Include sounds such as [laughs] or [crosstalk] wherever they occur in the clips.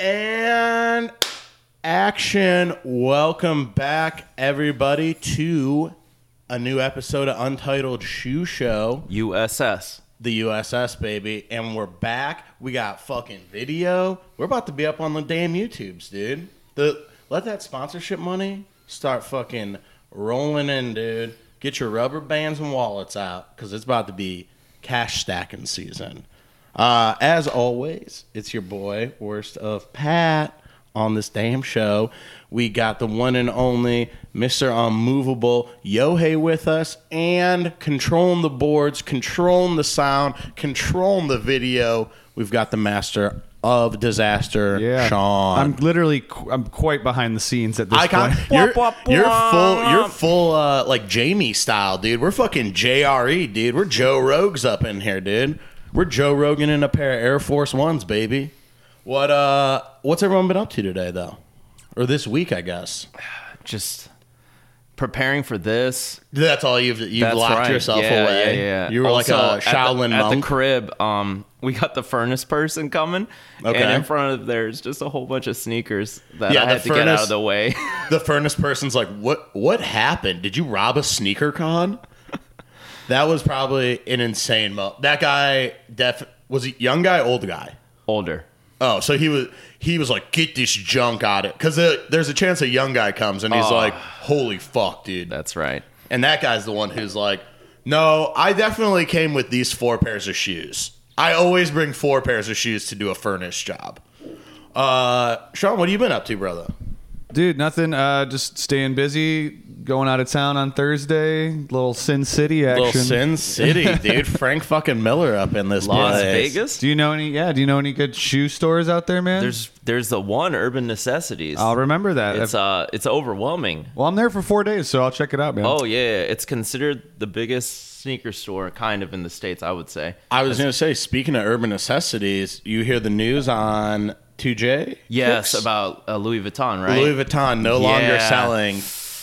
And action. Welcome back, everybody, to a new episode of Untitled Shoe Show, USS. the USS, baby. And we're back. We got fucking video. We're about to be up on the damn YouTubes, dude. The Let that sponsorship money start fucking rolling in, dude. Get your rubber bands and wallets out because it's about to be cash stacking season. Uh, as always, it's your boy, Worst of Pat, on this damn show. We got the one and only Mr. Unmovable Yohei with us and controlling the boards, controlling the sound, controlling the video. We've got the master of disaster, Yeah, Sean. I'm literally qu- I'm quite behind the scenes at this Icon, point. [laughs] you're, Wop, wop, you're full, you're full, uh, like Jamie style, dude. We're fucking JRE, dude. We're Joe Rogues up in here, dude. We're Joe Rogan in a pair of Air Force Ones, baby. What, uh, what's everyone been up to today, though, or this week, I guess? Just preparing for this. That's all you've you've That's locked right. yourself yeah, away. Yeah, yeah. You were Also, like a Shaolin at the, At the monk. crib, um, we got the furnace person coming, Okay. and in front of there's just a whole bunch of sneakers that Yeah, I had to get out of the way. [laughs] the furnace person's like, "What? What happened? Did you rob a sneaker con?" That was probably an insane mo. That guy, def was he young guy, old guy? Older. Oh, so he was he was like, get this junk out of it, because there's a chance a young guy comes and he's Oh. like, holy fuck, dude. That's right. And that guy's the one who's like, no, I definitely came with these four pairs of shoes. I always bring four pairs of shoes to do a furnace job. Uh, Sean, what have you been up to, brother? Dude, nothing. Uh, just staying busy. Going out of town on Thursday. Little Sin City action. Little Sin City, [laughs] dude. Frank fucking Miller up in this Las place. Vegas. Do you know any? Yeah. Do you know any good shoe stores out there, man? There's there's the one Urban Necessities. I'll remember that. it's uh it's overwhelming. well, I'm there for four days, so I'll check it out, man. Oh yeah, it's considered the biggest sneaker store kind of in the states. I would say. I was going to say, speaking of urban necessities, you hear the news on 2J? Yes, Kicks? about uh, Louis Vuitton, right? Louis Vuitton no longer selling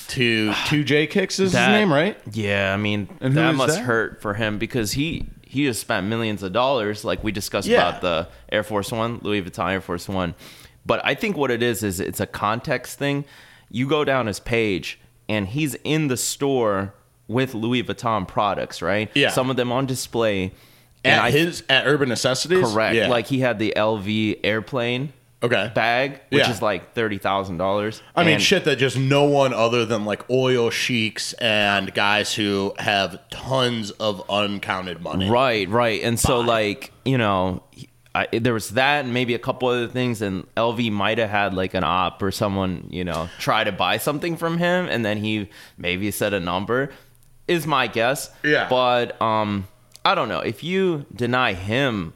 to 2J Kicks is That- his name, right? Yeah, I mean And who must that? hurt for him because he he has spent millions of dollars, like we discussed Yeah. about the Air Force One, Louis Vuitton Air Force One. But I think what it is is it's a context thing. You go down his page, and he's in the store with Louis Vuitton products, right? Yeah. some of them on display. And At I his at Urban Necessities? correct, Yeah. like he had the LV airplane okay. bag, which Yeah. is like thirty thousand dollars. I mean, shit that just no one other than like oil sheiks and guys who have tons of uncounted money. Right, right. And so, like, you know, I, there was that and maybe a couple other things, and LV might have had like an op or someone, you know, try to buy something from him, and then he maybe said a number, is my guess. Yeah. But um, I don't know. If you deny him,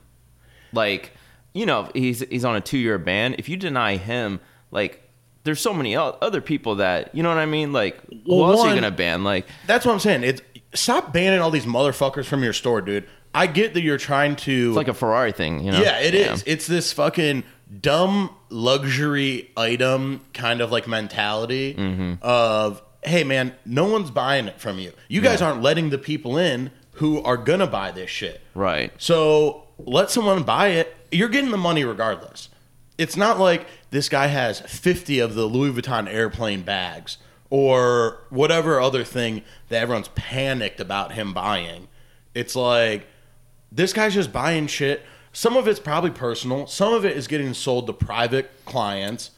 like, you know, he's he's on a two year ban. If you deny him, like, there's so many other people that you know what I mean. Like, who Well, else are you gonna ban? Like, That's what I'm saying. It's stop banning all these motherfuckers from your store, dude. I get that you're trying to it's like a Ferrari thing, you know? Yeah, it is. It's this fucking dumb luxury item kind of like mentality Mm-hmm. of, hey man, no one's buying it from you. You guys aren't letting the people in who are gonna buy this shit. Right. So let someone buy it. You're getting the money regardless. It's not like this guy has 50 of the Louis Vuitton airplane bags or whatever other thing that everyone's panicked about him buying. It's like this guy's just buying shit. Some of it's probably personal, some of it is getting sold to private clients,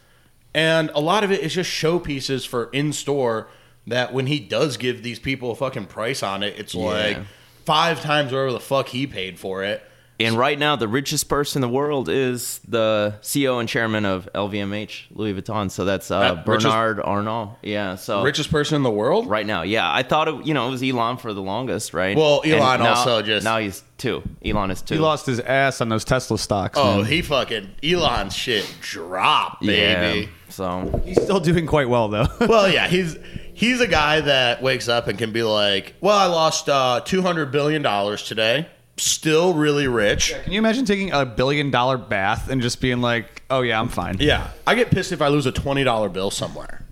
and a lot of it is just showpieces for in store that when he does give these people a fucking price on it, it's like five times whatever the fuck he paid for it. And right now, the richest person in the world is the CEO and chairman of LVMH, Louis Vuitton. So that's uh, That richest- Bernard Arnault. Yeah. So Richest person in the world? right now, yeah, I thought it, you know it was Elon for the longest, right? Well, Elon now- also just- now he's two. Elon is two. He lost his ass on those Tesla stocks. Oh, man. he fucking Elon shit dropped, baby. Yeah. So he's still doing quite well though. [laughs] well, yeah, he's he's a guy that wakes up and can be like, "Well, I lost uh, two hundred billion dollars today. Still really rich." Can you imagine taking a billion dollar bath and just being like, "Oh yeah, I'm fine." Yeah, I get pissed if I lose a twenty dollar bill somewhere.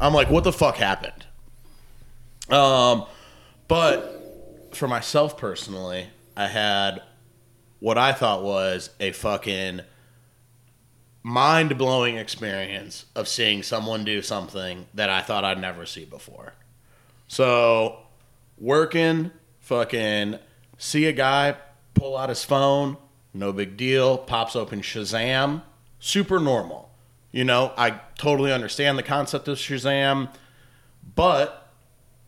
I'm like, "What the fuck happened?" Um, but for myself personally, I had what I thought was a fucking mind blowing experience of seeing someone do something that I thought I'd never see before. So, working, fucking see a guy pull out his phone, no big deal, pops open Shazam, super normal. You know, I totally understand the concept of Shazam, but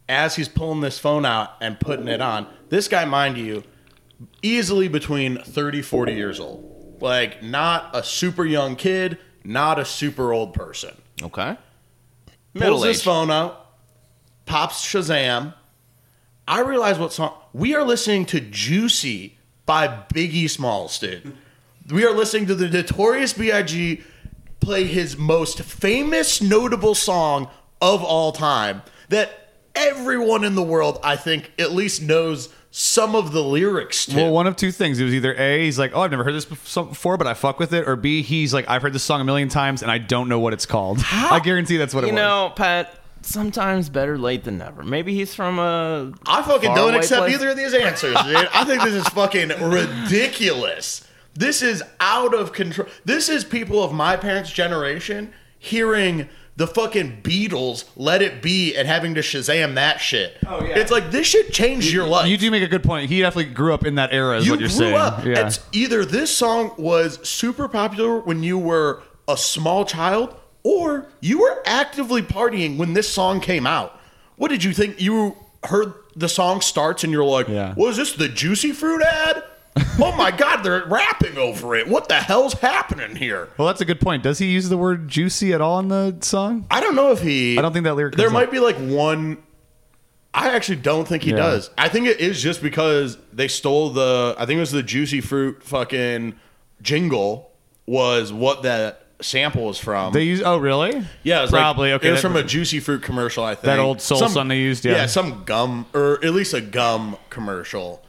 as he's pulling this phone out and putting it on, this guy, mind you, easily between 30, 40 years old. Like, not a super young kid, not a super old person. Okay. Middle Pulls Middle his phone out, pops Shazam. I realize what song. We are listening to Juicy by Biggie Smalls, dude. We are listening to the Notorious B.I.G. play his most famous, notable song of all time that everyone in the world, I think, at least knows some of the lyrics to. Well, one of two things. It was either A, he's like, oh, I've never heard this before, but I fuck with it. Or B, he's like, I've heard this song a million times and I don't know what it's called. I guarantee that's what it was. You was. know, Pat. Sometimes better late than never. Maybe he's from a. I fucking Far don't accept place. either of these answers, dude. I think this is fucking [laughs] ridiculous. This is out of control. This is people of my parents' generation hearing the fucking Beatles "Let It Be" and having to Shazam that shit. Oh, yeah. It's like this shit changed your life. You do make a good point. He definitely grew up in that era, is You what you're grew saying. up. Yeah. It's either this song was super popular when you were a small child, or you were actively partying when this song came out. What did you think? You heard the song starts and you're like, Yeah. "Was this the Juicy Fruit ad?" oh my [laughs] God, they're rapping over it. What the hell's happening here? well, that's a good point. Does he use the word juicy at all in the song? I don't know if he. I don't think that lyric There might up. be like one. I actually don't think he Yeah. does. I think it is just because they stole the. I think it was the Juicy Fruit fucking jingle was what that sample was from. They use, oh, really? yeah, it was like- Probably. okay. It was that- from a Juicy Fruit commercial. I think That old Soul song they used, yeah. some gum or at least a gum commercial.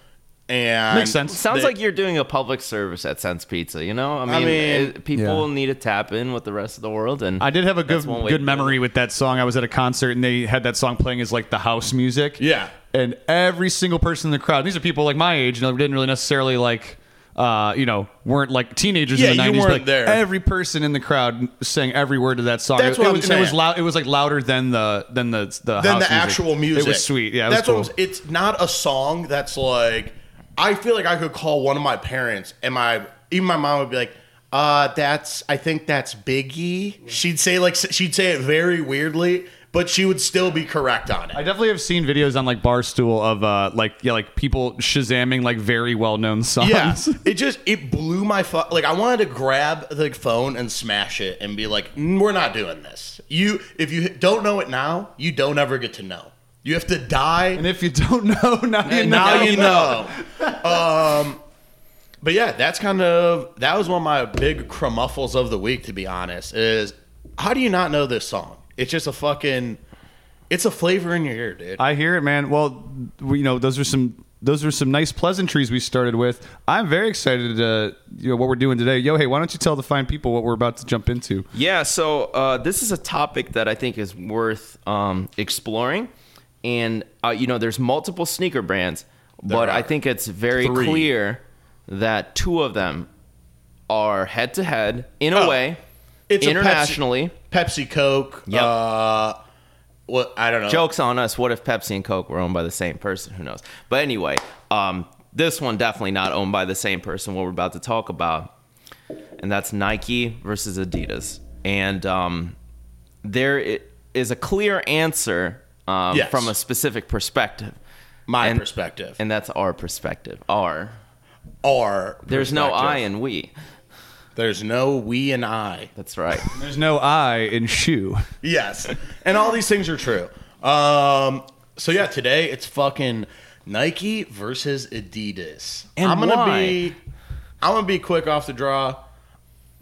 And Makes sense. Sounds they- like you're doing a public service at Sense Pizza. You know, I mean, mean, it- people Yeah. need to tap in with the rest of the world, and I did have a good That's one way good memory with that song. I was at a concert and they had that song playing as like the house music. Yeah. And every single person in the crowd, these are people like my age, you know, didn't really necessarily like uh, you know, weren't like teenagers Yeah, in the you 90s. but, weren't like, there. Every person in the crowd sang every word of that song. That's it, what it I'm was, and it was loud. It was like louder than the than the the than the actual music. It was sweet. Yeah, it was that's cool. what I'm, it's not a song that's like. I feel like I could call one of my parents, and my even my mom would be like, "Uh, that's I think that's Biggie." She'd say like she'd say it very weirdly, but she would still be correct on it. I definitely have seen videos on like Barstool of uh like yeah like people shazamming like very well known songs. Yeah, [laughs] it just it blew my fu- like I wanted to grab the phone and smash it and be like, "Mm, "We're not doing this." You, if you don't know it now, you don't ever get to know. You have to die And if you don't [laughs] know, now you know. now you know. [laughs] um, but yeah, that's kind of that was one of my big crummufles of the week. To be honest, is how do you not know this song? It's just a fucking, it's a flavor in your ear, dude. I hear it, man. Well, we, you know, those are some those are some nice pleasantries we started with. I'm very excited to you know what we're doing today. Yo, hey, why don't you tell the fine people what we're about to jump into? Yeah, so uh, this is a topic that I think is worth um, exploring, and uh, you know, there's multiple sneaker brands, but I think it's very Three. clear that two of them are head to head in a Oh, way, It's a internationally. Pepsi Coke. Yep. Uh, what I don't know. Jokes on us. What if Pepsi and Coke were owned by the same person? Who knows? But anyway, um, this one definitely not owned by the same person. What we're about to talk about, and that's Nike versus Adidas. And um, there is a clear answer um, Yes. from a specific perspective, My and- perspective. and that's our perspective. Our Our there's no. I in we. There's no we and I. That's right. [laughs] There's no I in shoe. Yes. And all these things are true. Um, so yeah, today it's fucking Nike versus Adidas. And I'm gonna why? be I'm gonna be quick off the draw.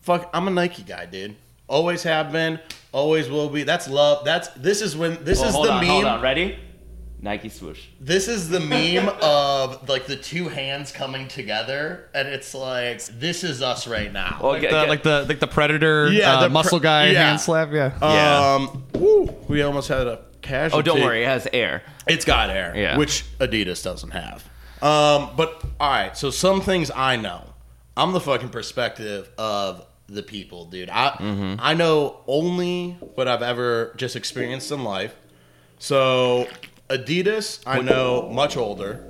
Fuck I'm a Nike guy, dude. Always have been, always will be. That's love. That's this is when this is the meme. Ready? Nike swoosh. This is the [laughs] meme of like the two hands coming together, and it's like this is us right now. Well, Like get- the, get- like the like the predator Yeah, uh, the pre- muscle guy yeah. hand slap. Yeah. Yeah. Um, woo, we almost had a casualty. oh, don't worry. It has air. It's got air, Yeah. which Adidas doesn't have. Um, but all right, so some things I know. I'm the fucking perspective of the people, dude. I Mm-hmm. I know only what I've ever just experienced in life. So Adidas, I know much older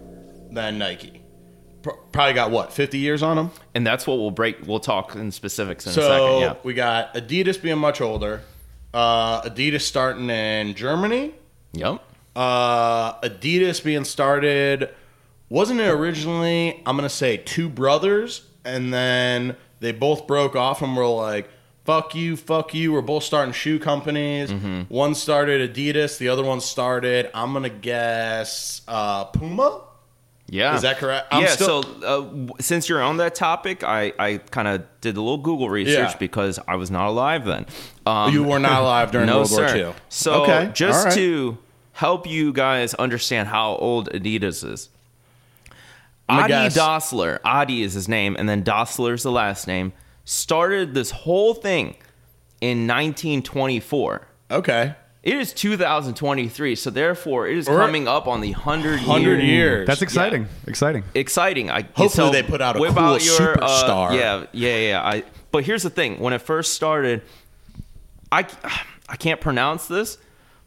than Nike. Pro- Probably got what fifty years on them. And that's what we'll break. We'll talk in specifics in So a second. Yeah. we got Adidas being much older. Uh, Adidas starting in Germany. Yep. Uh, Adidas being started wasn't it originally? I'm gonna say two brothers, and then they both broke off and were like, "Fuck you, fuck you." We're both starting shoe companies. Mm-hmm. One started Adidas, the other one started. I'm gonna guess uh, Puma. Yeah. Is that correct? I'm yeah. still- so uh, since you're on that topic, I, I kind of did a little Google research Yeah. because I was not alive then. Um, you were not alive during [laughs] no, World sir. War II. So Okay, just all right. to help you guys understand how old Adidas is. I'ma Adi guess- Dassler, Adi is his name, and then Dassler is the last name, started this whole thing in 1924. Okay, It is 2023, so therefore it is We're- coming up on the 100 hundred years. That's exciting. Exciting. exciting. I Hopefully so they put out a whip cool out your, uh, superstar. yeah, yeah, yeah. I but here's the thing: when it first started, I I can't pronounce this,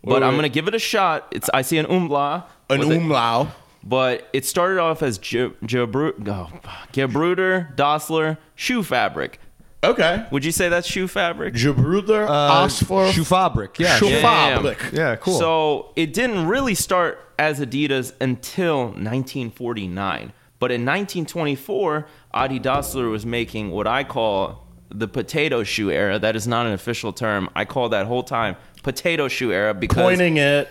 but Wait, I'm wait. gonna give it a shot. It's I see an umla, An with it, umlau. but it started off as Ge- Gebru- oh, Gebruder Dassler shoe fabric. Okay. Would you say that's shoe fabric? Gebruder Uh, Asfor Schuhfabrik. Yeah. Schuh- yeah. Yeah. Yeah, cool. So it didn't really start as Adidas until 1949. But in 1924, Adi Dassler was making what I call the potato shoe era. That is not an official term. I call that whole time potato shoe era because Pointing it.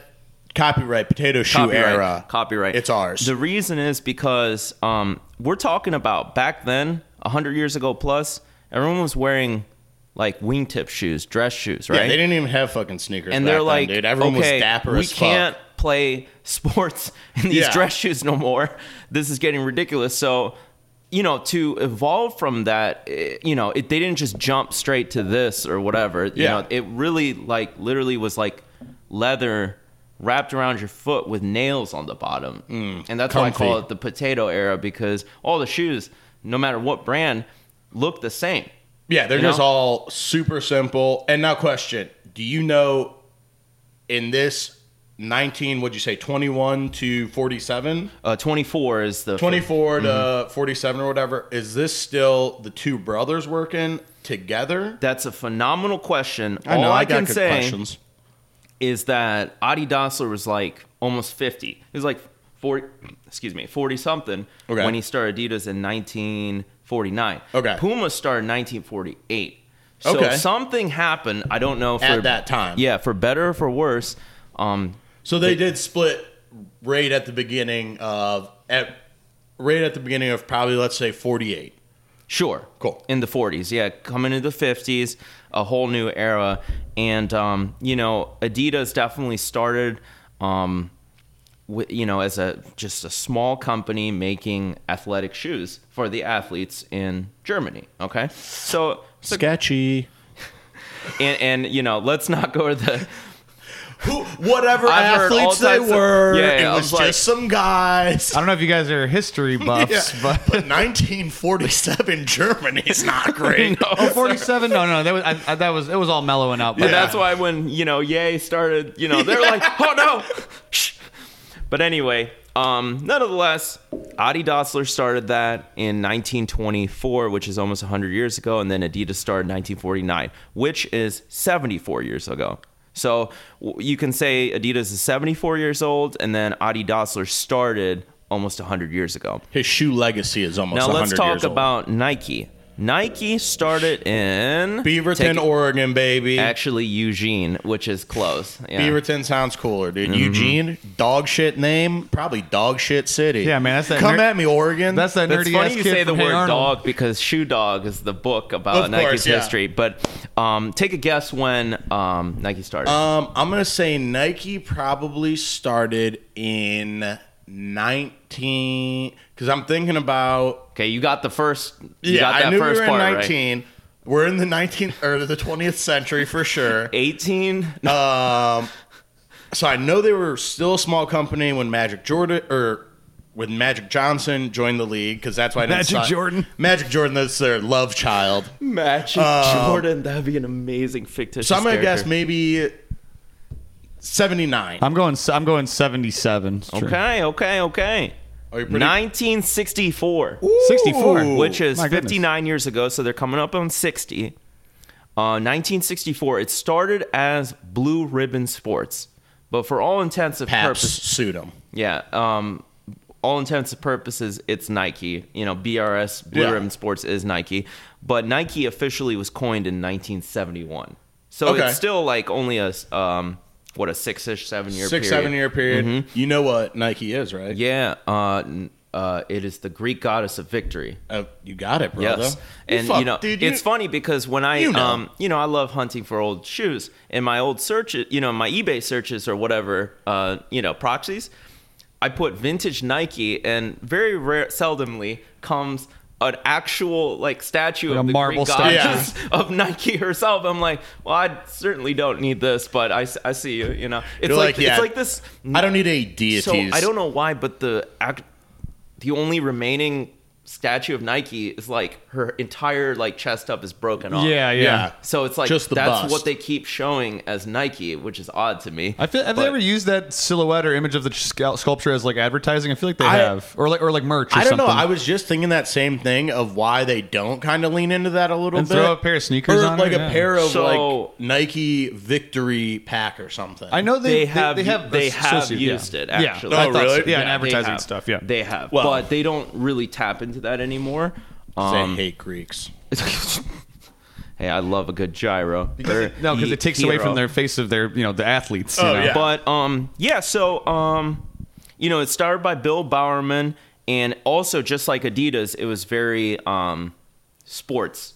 Copyright potato shoe copyright, era. Copyright. It's ours. The reason is because um, we're talking about back then, 100 years ago plus, everyone was wearing like wingtip shoes, dress shoes, right? Yeah, they didn't even have fucking sneakers. and back they're then, like, dude, everyone okay, was dapper we as fuck. can't play sports [laughs] in these Yeah. dress shoes no more. This is getting ridiculous. So, you know, to evolve from that, eh, you know, it, they didn't just jump straight to this or whatever. You Yeah. know, it really like literally was like leather wrapped around your foot with nails on the bottom, and that's why I call Mm, it the potato era because all the shoes, no matter what brand, look the same. Yeah, they're You just know? all super simple. And now, question: Do you know in this nineteen? Would you say twenty-one to forty-seven? Uh, 24 is the 24 Mm-hmm. to 47 or whatever is this still the two brothers working together That's a phenomenal question. i know All I, i, got can good say questions is that Adi Dassler was like almost 50. He was like 40, excuse me, 40 something Okay. when he started Adidas in 1949. Okay. Puma started in 1948. So Okay. something happened. I don't know for At that time. Yeah, for better or for worse. Um, so they did split right at the beginning of at right at the beginning of probably let's say 48 Sure. Cool. In the 40s, yeah. Coming into the 50s, a whole new era. And, um, you know, Adidas definitely started, um, you know, as a just a small company making athletic shoes for the athletes in Germany. Okay. So, so sketchy [laughs] and, and, you know, let's not go to the. [laughs] Who, whatever I've athletes they types of- were Yeah, yeah, it was was like- just some guys I don't know if you guys are history [laughs] buffs, Yeah, but but 1947 Germany's not great. oh, 47. No, no, that was I, I, that was it was all mellowing out. by And Yeah. that's why when you know Yay started, you know they're like, oh no. Shh. But anyway, um, nonetheless, Adi Dassler started that in 1924, which is almost 100 years ago, and then Adidas started in 1949, which is 74 years ago. So you can say Adidas is 74 years old, and then Adi Dassler started almost 100 years ago. His shoe legacy is almost Now 100 let's talk about Nike. Nike started in Beaverton, Take- Oregon, baby. Actually, Eugene, which is close. Yeah. Beaverton sounds cooler, dude. Mm-hmm. Eugene, dog shit name, probably dog shit city. Yeah, man, that's that Come ner- at me, Oregon. That's that That's nerdy funny ass you say the word Arnold. dog because Shoe Dog is the book about Of Nike's course, yeah. history. But um, take a guess when um, Nike started. um, I'm gonna say Nike probably started in 19 because I'm thinking about okay, you got the first. You yeah, got that I knew we first were in part 19. We're in the 19th or the 20th century for sure. [laughs] 18. Um, so I know they were still a small company when Magic Jordan or when Magic Johnson joined the league because that's why I Magic sign- Jordan. Magic Jordan, that's their love child. Magic Jordan, that'd be an amazing fictitious. So I'm gonna guess maybe seventy nine. I'm going. I'm going 77. It's true. Okay, okay, okay. Are you pretty- 1964, 64. which is My goodness. 59 years ago, so they're coming up on 60. Uh, 1964. It started as Blue Ribbon Sports, but for all intents and Paps purposes, sued him. yeah, um, all intents and purposes, it's Nike. You know, BRS Blue Yeah. Ribbon Sports is Nike, but Nike officially was coined in 1971. So Okay. it's still like only a s- um, what a six-ish, seven-year Six, period. seven year period. You know what Nike is, right? Yeah, uh, uh, it is the Greek goddess of victory. Uh, you got it, brother. Yes, You and fuck- you know dude, you- it's funny because when I, you know. um, you know, I love hunting for old shoes. In my old searches, you know, my eBay searches or whatever, uh, you know, proxies, I put vintage Nike, and very rare, seldomly comes an actual like statue Like of a the marble Greek statue. goddess [laughs] of Nike herself. I'm like, well, I certainly don't need this, but I, I see you. You know, it's You're like, like, yeah, it's like this. I don't need any deities. So I don't know why, but the act, the only remaining statue of Nike is like her entire like chest up is broken off. Yeah, yeah. Yeah. So it's like Just the that's bust. what they keep showing as Nike, which is odd to me. I feel, have they ever used that silhouette or image of the sculpture as like advertising? I feel like they I- have, or like or like merch. Or I don't know. I was just thinking that same thing of why they don't kind of lean into that a little And bit. throw a pair of sneakers or on like it, a yeah. pair of So- like Nike Victory pack or something. I know they, They have they, have they have used yeah. it Yeah. actually. Oh, I Oh, thought so. really? Yeah, and advertising stuff. Yeah, They have, Well- but they don't really tap into that anymore. Um, Say hate Greeks. [laughs] hey, I love a good gyro. Or no, because it takes away from their face of their you know the athletes. you Oh, know? yeah. But um, yeah. So um, you know, it started by Bill Bowerman, and also just like Adidas, it was very um, sports.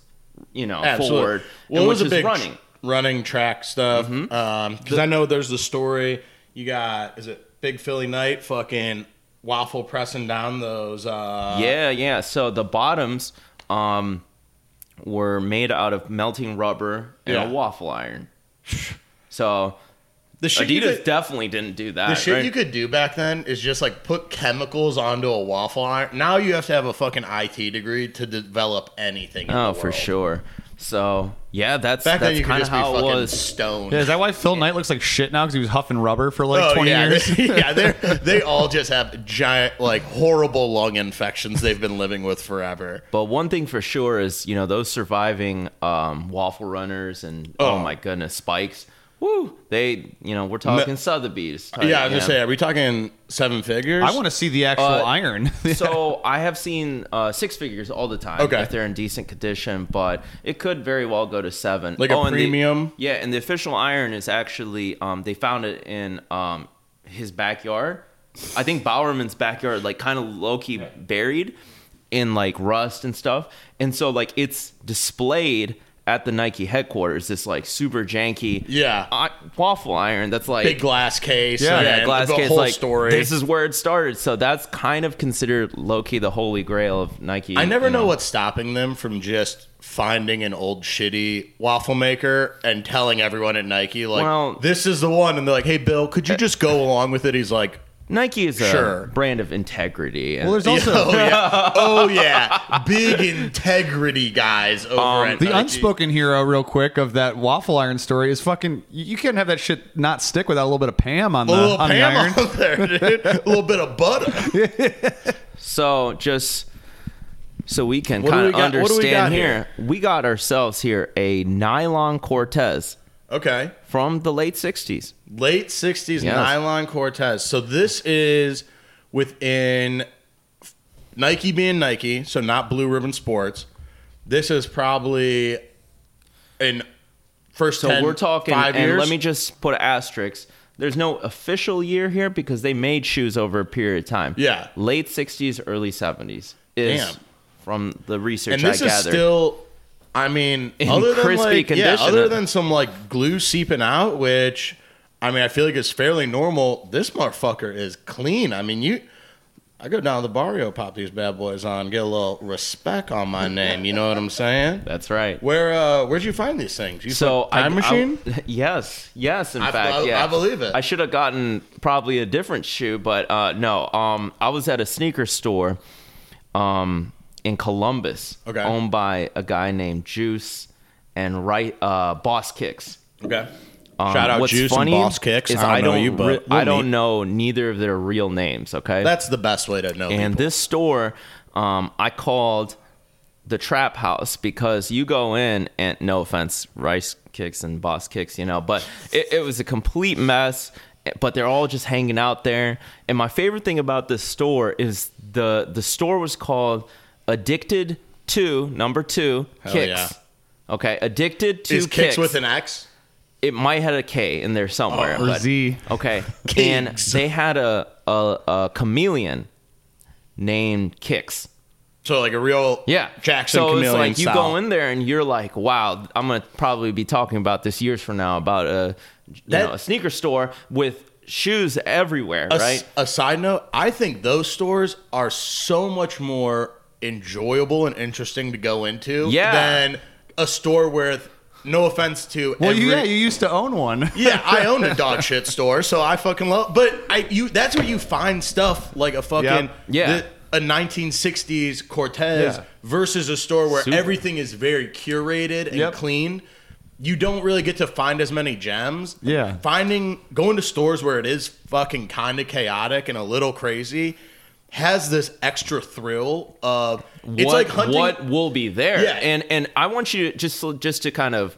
You know, Absolutely. forward, Well, it was a big running. Mm-hmm. running track stuff. Because I know there's the story. You got is it Big Philly Knight fucking waffle pressing down those. uh yeah, yeah. So the bottoms um, were made out of melting rubber and Yeah. a waffle iron. [sighs] So The shit Adidas could, definitely didn't do that. the shit right? you could do back then is just like put chemicals onto a waffle iron. Now you have to have a fucking IT degree to develop anything. in Oh, for sure. So yeah, that's Back then that's you could kind of just be how it fucking was. stoned. Yeah, is that why Phil Knight looks like shit now because he was huffing rubber for like Oh, 20 yeah, years? [laughs] yeah, they [laughs] they all just have giant, like horrible lung infections they've been living with forever. But one thing for sure is, you know, those surviving um, waffle runners and oh. Oh. my goodness, spikes. Woo! They, you know, we're talking Sotheby's. type, Yeah, I was you gonna say, are we talking seven figures? I want to see the actual Uh, iron. [laughs] so I have seen uh, six figures all the time Okay. if they're in decent condition, but it could very well go to seven. Like a and the- premium? yeah, and the official iron is actually um, they found it in um, his backyard. I think Bowerman's backyard, like kind of low key buried in like rust and stuff, and so like it's displayed at the Nike headquarters. This like super janky Yeah. waffle iron that's like big glass case. Yeah, yeah, glass case. whole Like story. this is where it started. So that's kind of considered low key the holy grail of Nike. I never you know what's stopping them from just finding an old shitty waffle maker and telling everyone at Nike like, Well- "This is the one," and they're like, "Hey, Bill, could you eh. just go along with it?" He's like, Nike is a Sure. brand of integrity. Well, there's also [laughs] "Oh yeah, [laughs] oh yeah, big integrity guys over Um, at the Nike." unspoken hero, real quick, of that waffle iron story is fucking. You you can't have that shit not stick without a little bit of Pam on A the little on the Pam iron. on [laughs] there, dude. A little bit of butter. so just so we can kind of got- what do we understand got here, we got ourselves here a nylon Cortez Okay, from the late '60s. late '60s Yes. nylon Cortez. So this is within Nike being Nike, so not Blue Ribbon Sports. This is probably in first. So 10, we're talking, five and years. let me just put asterisks. There's no official year here because they made shoes over a period of time. Yeah. late '60s, early '70s is Damn. from the research and this I is gathered. still. I mean, In other than crispy like, yeah, condition. other than some like glue seeping out, which I mean, I feel like it's fairly normal. This motherfucker is clean. I mean, you I go down to the barrio, pop these bad boys on, get a little respect on my name. You know what I'm saying? [laughs] That's right. Where uh, where'd you find these things? You So time I, machine? I- [laughs] yes, yes. In I- fact, I- yeah. I believe it. I should have gotten probably a different shoe, but uh, no. Um, I was at a sneaker store, um, in Columbus, Okay. owned by a guy named Juice and right uh, Boss Kicks. okay. Um, Shout out what's Juice funny and Boss Kicks. is I don't, know you, but we'll I don't meet. know neither of their real names. Okay, That's the best way to know. and people. this store, um, I called the trap house because you go in and no offense, rice kicks and boss kicks, you know, but it, it was a complete mess. But they're all just hanging out there. And my favorite thing about this store is the the store was called Addicted to Number Two Hell Kicks. yeah. Okay, Addicted to is kicks with an X. it might have a K in there somewhere. Oh, or but- Z. Okay. [laughs] Kings. and they had a, a a chameleon named Kicks. So like a real Yeah. Jackson so chameleon it's like you style. go in there and you're like, wow, I'm gonna probably be talking about this years from now about a you That- know a sneaker store with shoes everywhere, A, s- right? a side note, I think those stores are so much more enjoyable and interesting to go into Yeah. than a store where, no offense to Well, every, you, yeah, you used to own one. [laughs] yeah, I own a dog [laughs] shit store, so I fucking love. But I, you, that's where you find stuff like a fucking Yep. Yeah. the- a 1960s Cortez Yeah. versus a store where Super. everything is very curated and Yep. clean. You don't really get to find as many gems. Yeah. finding going to stores where it is fucking kind of chaotic and a little crazy has this extra thrill of it's what, like hunting. what will be there Yeah. and and i want you to just just to kind of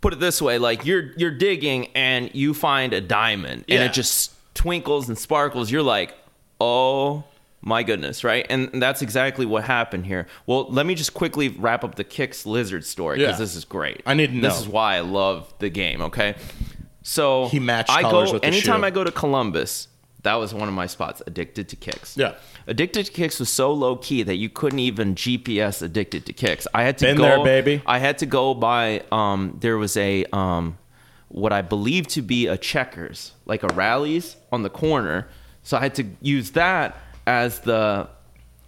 put it this way like you're you're digging and you find a diamond and Yeah. it just twinkles and sparkles you're like oh my goodness right and that's exactly what happened here well let me just quickly wrap up the kicks lizard story because Yeah. this is great I need to know. this is why i love the game okay so He matched i go with the anytime i go to columbus that was one of my spots addicted to kicks Yeah. Addicted to Kicks was so low key that you couldn't even GPS Addicted to Kicks. I had to Been go. there, baby. I had to go by. Um, there was a um, what I believe to be a Checkers, like a Rallies on the corner. So I had to use that as the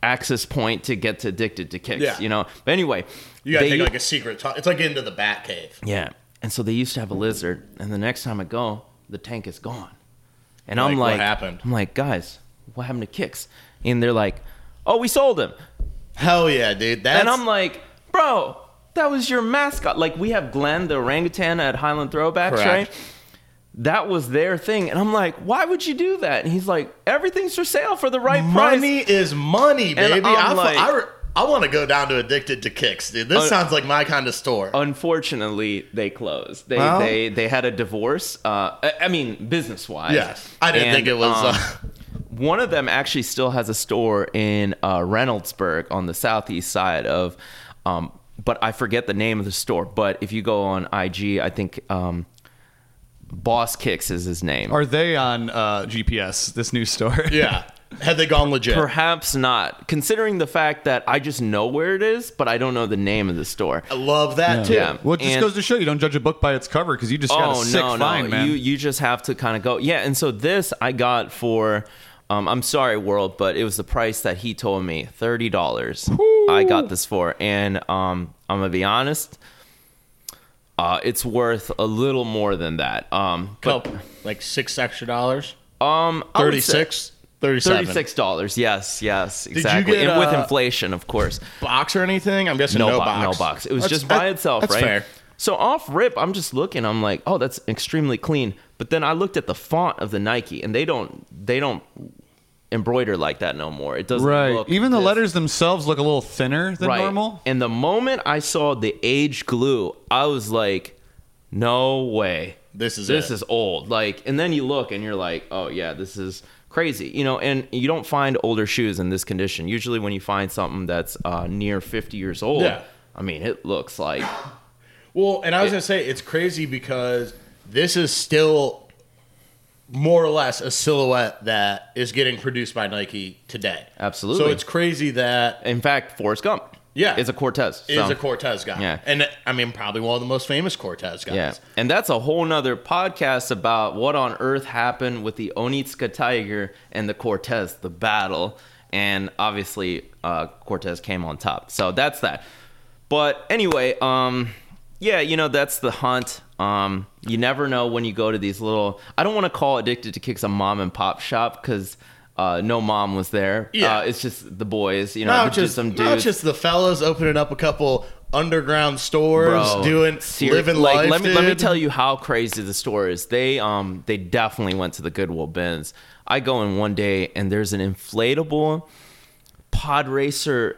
access point to get to Addicted to Kicks. Yeah. You know. But anyway, you gotta they take like a secret. It's like into the bat cave. yeah. And so they used to have a lizard, and the next time I go, the tank is gone. And I'm Like, what happened? I'm like, guys, what happened to Kicks? And they're like, oh, we sold him. Hell yeah, dude. That's and I'm like, bro, that was your mascot. Like we have Glenn, the orangutan at Highland Throwbacks, Correct. right? That was their thing. And I'm like, why would you do that? And he's like, everything's for sale for the right money price. Money is money, baby. I'm I, like- I, I want to go down to Addicted to Kicks, dude. This Uh, sounds like my kind of store. Unfortunately, they closed. They Well- they they had a divorce. Uh, I- I mean, business wise. yes, I didn't think it was. uh, one of them actually still has a store in uh, Reynoldsburg on the southeast side of, um, but I forget the name of the store. But if you go on IG, I think um, Boss Kicks is his name. Are they on uh, GPS? This new store? yeah, [laughs] had they gone legit? Perhaps not, considering the fact that I just know where it is, but I don't know the name of the store. I love that too. Yeah. Well, it just And- goes to show you don't judge a book by its cover because you just got oh a sick no, find, no, man. you you just have to kind of go. Yeah, and so this I got for. Um, I'm sorry, world, but it was the price that he told me thirty dollars. I got this for, and um, I'm gonna be honest. Uh, it's worth a little more than that. Um, but, Couple, like six extra dollars. um, I would say 36 37 Thirty-six dollars. Yes, yes, you exactly. get, and with uh, inflation, of course. box or anything? I'm guessing no, no, bo- box. no box. It was That's- just by that- itself, that's right? fair. So off rip, I'm just looking. I'm like, oh, that's extremely clean. But then I looked at the font of the Nike, and they don't they don't embroider like that no more. It doesn't right. look Even the this- letters themselves look a little thinner than right. normal. And the moment I saw the age glue, I was like, no way. This is this it. is old. Like, and then you look and you're like, oh yeah, this is crazy. You know, and you don't find older shoes in this condition. Usually, when you find something that's uh, near 50 years old, Yeah. I mean, it looks like [coughs] Well, and I was gonna say it's crazy because this is still more or less a silhouette that is getting produced by Nike today. Absolutely. So it's crazy that In fact, Forrest Gump. Yeah. is a Cortez. is a Cortez guy. Yeah. And I mean, probably one of the most famous Cortez guys. Yeah, and that's a whole nother podcast about what on earth happened with the Onitsuka Tiger and the Cortez, the battle, and obviously uh, Cortez came on top. So that's that. But anyway, um, yeah, you know that's the hunt. Um, you never know when you go to these little. I don't want to call Addicted to Kicks a mom and pop shop because. Uh, no mom was there. Yeah. uh, it's just the boys. You know, Not just, just, some not dudes. just the fellas opening up a couple underground stores, Bro, doing seri- living like, life. Let me let me tell you how crazy the store is. They um they definitely went to the Goodwill bins. I go in one day and there's an inflatable pod racer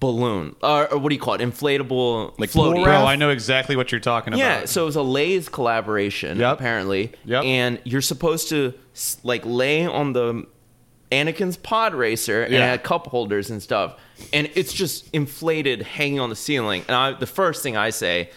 balloon, or, or what do you call it? Inflatable Like floaty. Bro, I know exactly what you're talking about. Yeah, so it was a Lay's collaboration Yep. apparently. Yep. And you're supposed to like lay on the Anakin's pod racer and it Yeah. had cup holders and stuff. And it's just inflated hanging on the ceiling. And I, the first thing I say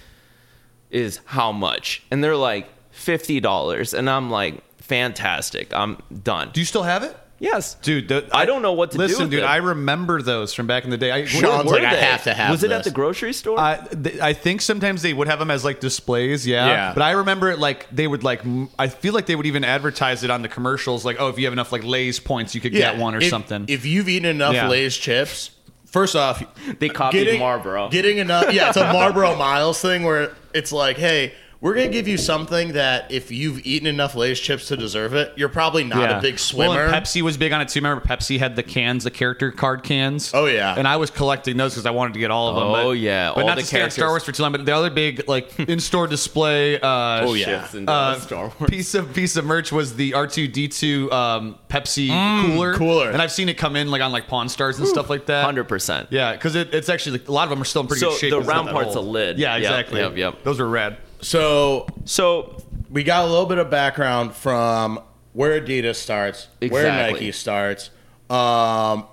is how much? And they're like $50 and I'm like fantastic. I'm done. Do you still have it? Yes. Dude, the, I don't know what to do listen, dude. it. I remember those from back in the day. I, Sean's Were like, I have to have Was it at the grocery store? I, th- I think sometimes they would have them as like displays, yeah. Yeah. But I remember it like they would like m- I feel like they would even advertise it on the commercials, like oh if you have enough like Lay's points you could get one or if, something. If you've eaten enough Yeah. Lay's chips, first off, They copied getting, Marlboro. Getting enough, yeah, it's a [laughs] Marlboro Miles thing where it's like, hey, we're gonna give you something that if you've eaten enough Lay's chips to deserve it, you're probably not Yeah. a big Well, swimmer. and Pepsi was big on it too. Remember, Pepsi had the cans, the character card cans. Oh, yeah. and I was collecting those because I wanted to get all of them. Oh, but, yeah, but all not the to stay on Star. Wars for too long. But the other big like [laughs] in-store display. Uh, Oh, yeah. Uh, Star Wars. piece of piece of merch was the R two D two um, Pepsi cooler. cooler. and I've seen it come in like on like Pawn Stars and stuff like that. Hundred percent. Yeah, because it, it's actually like, a lot of them are still in pretty So good shape. the round not that part's a lid. Yeah, exactly. yep, yep. Those were rad. So So we got a little bit of background from where Adidas starts, where Exactly. Nike starts. Um,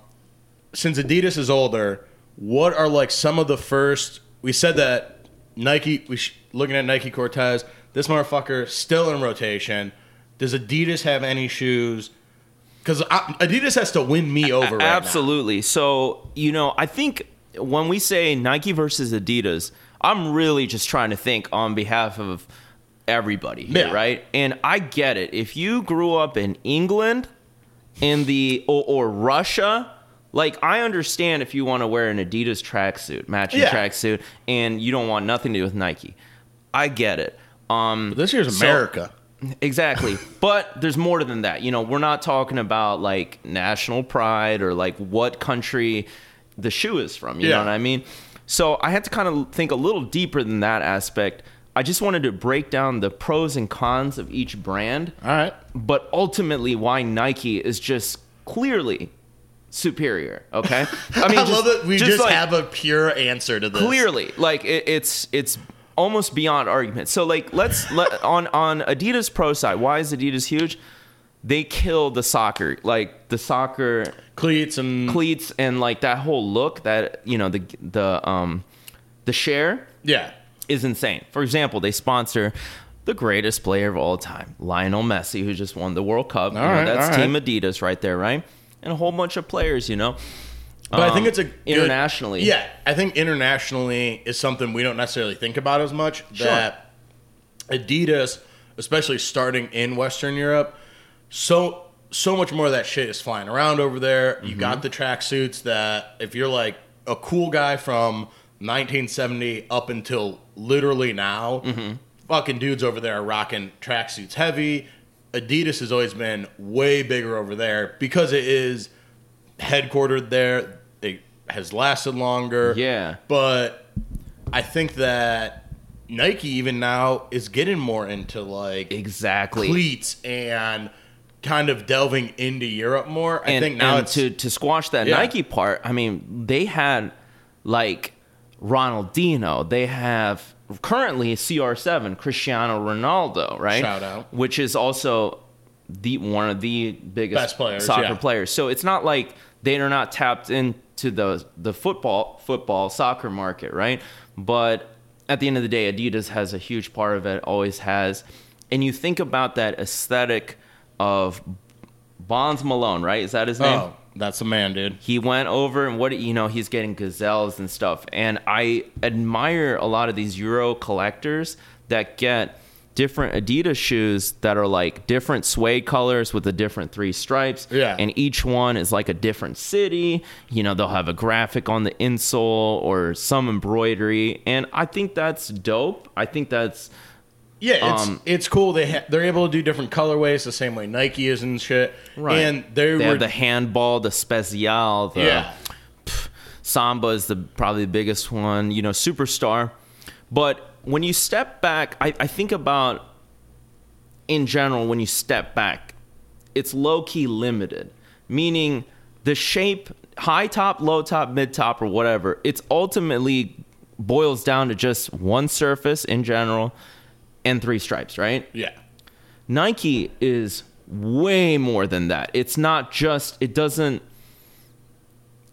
since Adidas is older, what are like some of the first? We said that Nike. We sh- looking at Nike Cortez. This motherfucker still in rotation. Does Adidas have any shoes? Because Adidas has to win me over right now. Absolutely. So, you know, I think when we say Nike versus Adidas, I'm really just trying to think on behalf of everybody here, Yeah. right? And I get it. If you grew up in England in the or, or Russia, like I understand if you want to wear an Adidas tracksuit, matching Yeah. tracksuit, and you don't want nothing to do with Nike. I get it. Um, This year's So- America. Exactly. [laughs] but there's more than that. You know, we're not talking about like national pride or like what country the shoe is from. You Yeah. know what I mean? So I had to kind of think a little deeper than that aspect. I just wanted to break down the pros and cons of each brand, All right. but ultimately why Nike is just clearly superior. Okay. [laughs] I I, just- love that we just, like- have a pure answer to this. clearly like it, it's it's almost beyond argument so like let's let on on adidas pro side why is adidas huge they kill the soccer like the soccer cleats and cleats and like that whole look that you know the the um the share yeah. is insane for example they sponsor the greatest player of all time lionel messi who just won the world cup You know, right, that's team right. adidas right there right and a whole bunch of players you know But I think Um, it's a good- internationally Yeah, I think internationally is something we don't necessarily think about as much. Sure. That Adidas, especially starting in Western Europe, so so much more of that shit is flying around over there. You Mm-hmm. got the tracksuits that if you're like a cool guy from 1970 up until literally now, Mm-hmm. fucking dudes over there are rocking tracksuits heavy. Adidas has always been way bigger over there because it is headquartered there. It has lasted longer. Yeah. But I think that Nike even now is getting more into like exactly cleats and kind of delving into Europe more. I and, think now to to squash that Yeah. Nike part. I mean, they had like Ronaldinho. They have currently CR7 Cristiano Ronaldo, right? Shout out. Which is also the one of the biggest Best players, soccer yeah. players. So it's not like they are not tapped into the the football football soccer market, right? But at the end of the day, Adidas has a huge part of it, always has. And you think about that aesthetic of Bonds Malone, right? Is that his name? oh That's a man, dude. he went over and what you know he's getting gazelles and stuff and i admire a lot of these euro collectors that get different adidas shoes that are like different suede colors with the different three stripes Yeah. and each one is like a different city you know they'll have a graphic on the insole or some embroidery and i think that's dope i think that's Yeah, it's Um, it's cool. They ha- they're able to do different colorways the same way Nike is and shit. Right. And they, they were have the handball the special the yeah. Samba is the probably the biggest one, you know, superstar. But when you step back, I, I think about in general, when you step back, it's low key limited, meaning the shape, high top, low top, mid top, or whatever, it's ultimately boils down to just one surface in general and three stripes, right? Yeah. Nike is way more than that. It's not just, it doesn't,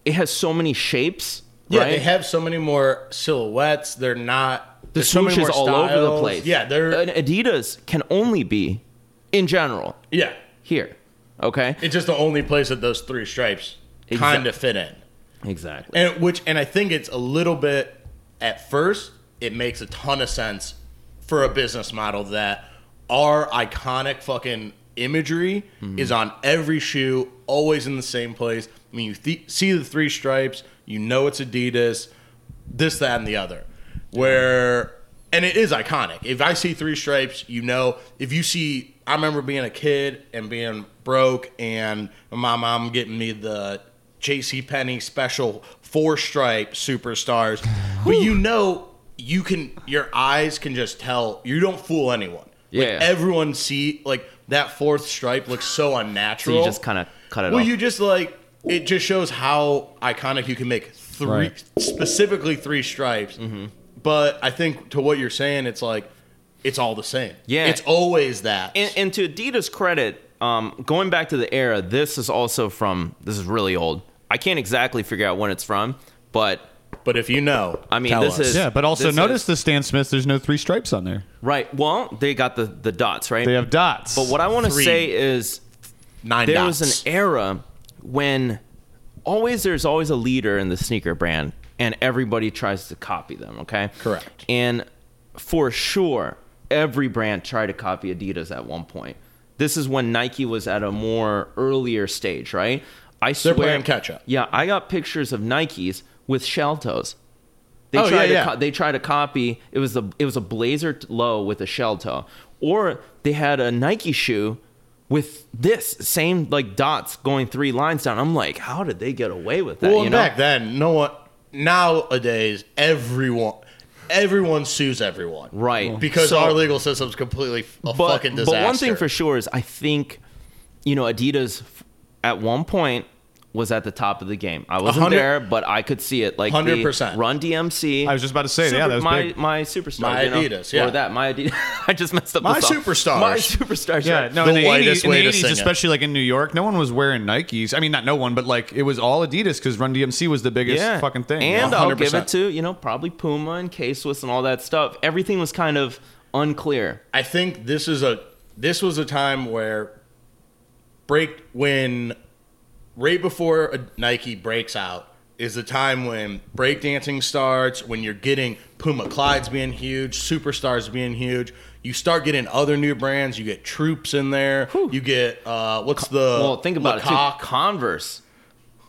it has so many shapes. Yeah, right? they have so many more silhouettes. They're not the there's so many swoosh is more all over the styles. place. Yeah, they're And Adidas can only be, in general, yeah. here. Okay? It's just the only place that those three stripes kind of fit in. Exactly. And which and I think it's a little bit at first it makes a ton of sense for a business model that our iconic fucking imagery Mm-hmm. is on every shoe, always in the same place. I mean, you th- see the three stripes, you know it's Adidas, this, that, and the other. Where and it is iconic. If I see three stripes, you know. If you see, I remember being a kid and being broke, and my mom getting me the J.C. Penney special four stripe superstars. but you know, you can your eyes can just tell. You don't fool anyone. Like, Yeah. everyone see like that fourth stripe looks so so unnatural. you just kind of cut it Well, off. you just like it just shows how iconic you can make three Right. specifically three stripes. Mm-hmm. But I think to what you're saying, it's like it's all the same. Yeah. it's always that. and, and to Adidas' credit, um, going back to the era, this is also from, this is really old. I can't exactly figure out when it's from, but but if you know, I mean, tell this us. is- Yeah, but also This notice is- the Stan Smith. There's no three stripes on there. right. Well, they got the, the dots, right? They have dots. but what I want to say is nine there dots. was an era when always there's always a leader in the sneaker brand and everybody tries to copy them okay Correct. and for sure every brand tried to copy adidas at one point this is when nike was at a more earlier stage right i They're swear playing catch up. yeah i got pictures of nikes with shell toes they Oh, tried yeah, to yeah. co- they tried to copy it was a it was a blazer low with a shell toe or they had a nike shoe with this same like dots going three lines down i'm like how did they get away with that Well, you know back then, no one. Nowadays, everyone, everyone sues everyone, Right. Because So- our legal system's completely a but, fucking disaster. but one thing for sure is i think you know adidas at one point was at the top of the game. I wasn't hundred- there, but I could see it. Like 100%. Run DMC. I was just about to say, yeah, that was my big. my superstar. My you know? Adidas, yeah. Or that my Adidas. [laughs] I just messed up. My the song. Superstars. My superstars. Yeah, no, The in the whitest 80s, in way the to 80s sing it. especially like in New York, no one was wearing Nikes. I mean, not no one, but like it was all Adidas because Run DMC was the biggest yeah. fucking thing. And I'll give it to you know probably Puma and K Swiss and all that stuff. Everything was kind of unclear. I think this is a this was a time where break when right before a Nike breaks out is the time when breakdancing starts, when you're getting Puma Clyde's being huge, Superstars being huge. You start getting other new brands. You get Troops in there. You get uh, what's the Well, think about Le Coq? it too. Converse.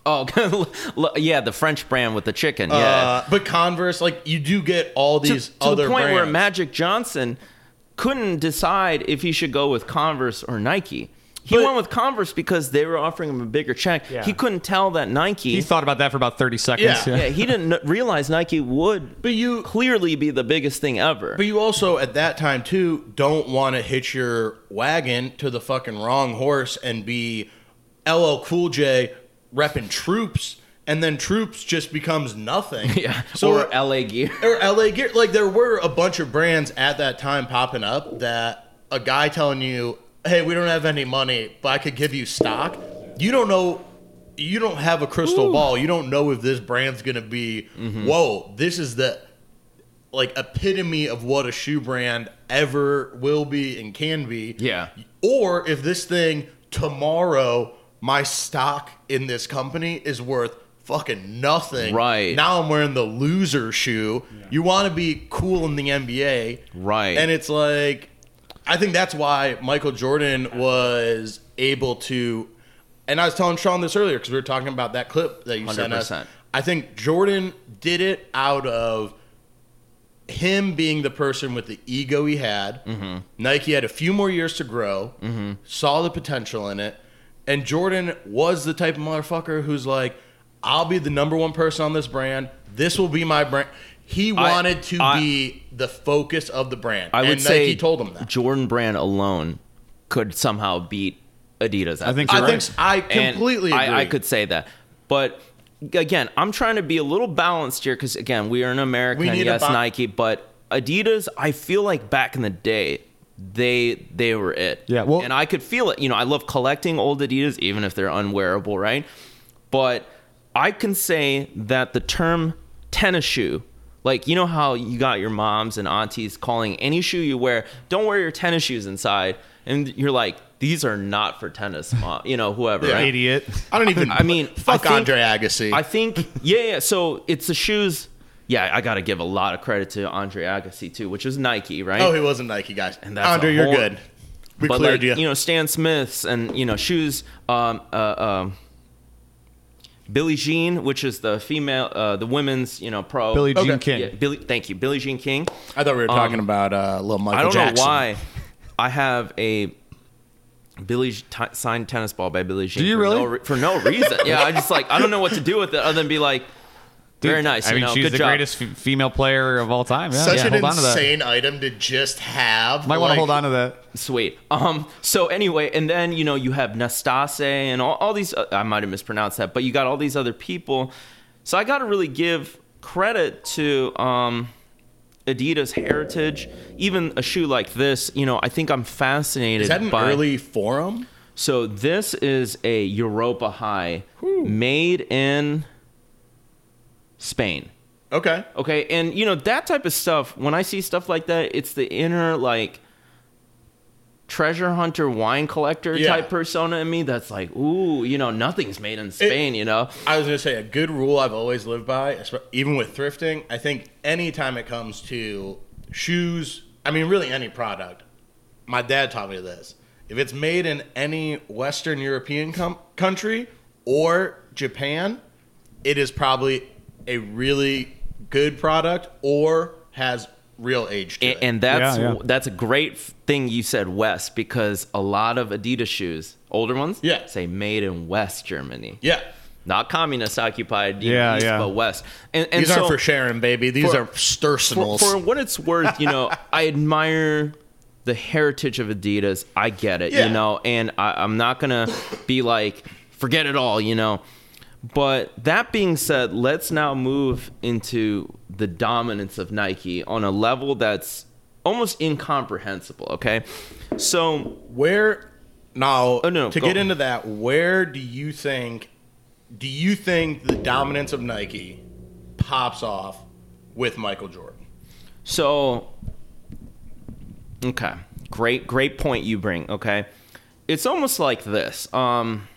Oh, [laughs] yeah, the French brand with the chicken. Yeah. Uh, but Converse, like you do get all these to other the point where. Magic Johnson couldn't decide if he should go with Converse or Nike. He But- went with Converse because they were offering him a bigger check. Yeah. He couldn't tell that Nike. he thought about that for about thirty seconds. Yeah. yeah, he didn't realize Nike would but you clearly be the biggest thing ever. But you also, at that time too, don't want to hitch your wagon to the fucking wrong horse and be LL Cool J repping troops, and then troops just becomes nothing. [laughs] yeah, So or LA Gear. or LA Gear. Like there were a bunch of brands at that time popping up that a guy telling you, "Hey, we don't have any money, but I could give you stock." You don't know. You don't have a crystal ball. You don't know if this brand's gonna be. Mm-hmm. Whoa, this is the like epitome of what a shoe brand ever will be and can be. Yeah. Or if this thing tomorrow my stock in this company is worth fucking nothing. Right. Now I'm wearing the loser shoe. You want to be cool in the NBA. Right. And it's like, I think that's why Michael Jordan was able to. And I was telling Sean this earlier because we were talking about that clip that you sent us. I think Jordan did it out of him being the person with the ego he had. Mm-hmm. Nike had a few more years to grow, saw the potential in it, and Jordan was the type of motherfucker who's like, "I'll be the number one person on this brand. This will be my brand." He wanted to I- be the focus of the brand. I would and say he told him that. Jordan Brand alone could somehow beat Adidas. I think you're I right. think I And completely agree. I, I could say that, but again, I'm trying to be a little balanced here because again, we are in America. We and need a yes, ba- Nike, but Adidas. I feel like back in the day, they they were it. Yeah, well- and I could feel it. You know, I love collecting old Adidas, even if they're unwearable, right? But I can say that the term tennis shoe. Like you know how you got your moms and aunties calling any shoe you wear, don't wear your tennis shoes inside, and you're like, these are not for tennis, mom. You know, whoever. Yeah. right? Idiot. I don't even. [laughs] I mean, fuck I think- Andre Agassi. I think, yeah, yeah. So it's the shoes. Yeah, I got to give a lot of credit to Andre Agassi too, which is Nike, right? oh, he wasn't Nike, guys. And that's Andre, a you're good. We but cleared like, you. know, Stan Smiths and you know shoes. Um, uh, um, Billie Jean, which is the female, uh, the women's, you know, pro. Billie Jean Okay. King. Yeah, Billy, thank you, Billie Jean King. I thought we were talking um, about uh, little Michael I don't Jackson. know why. I have a Billy t- signed tennis ball by Billie Jean. Do you for really? No re- for no reason. [laughs] yeah, I just like I don't know what to do with it other than be like, very nice. I mean, know, she's good the job. greatest f- female player of all time. Yeah, Such yeah, an hold on to that. insane item to just have. Might want to hold on to that. Sweet. Um. So anyway, and then you know you have Nastase and all, all these. Uh, I might have mispronounced that, but you got all these other people. So I got to really give credit to um, Adidas heritage. Even a shoe like this, you know, I think I'm fascinated. Is that an by, early forum? So this is a Europa High, made in Spain. Okay. Okay, and you know that type of stuff. When I see stuff like that, it's the inner like treasure hunter, wine collector Yeah. type persona in me. That's like, ooh, you know, nothing's made in Spain. you know, I was gonna say a good rule I've always lived by, even with thrifting. I think anytime it comes to shoes, I mean, really any product. My dad taught me this: if it's made in any Western European com- country or Japan, it is probably a really good product or has real age to and, it. and that's Yeah, yeah. that's a great thing you said, West, because a lot of Adidas shoes, older ones, Yeah. say made in West Germany, yeah, not communist occupied, Yeah, East, yeah. but West. And, and these so, aren't for sharon baby. These for- are Stursenals. for, for what it's worth, you know, [laughs] I admire the heritage of Adidas. I get it, Yeah. you know, and I, I'm not gonna be like, forget it all, you know. But that being said, let's now move into the dominance of Nike on a level that's almost incomprehensible. Okay, so Where now Oh, no, to get into that, where do you think do you think the dominance of Nike pops off with Michael Jordan? So, okay, great, great point you bring. Okay, it's almost like this: um,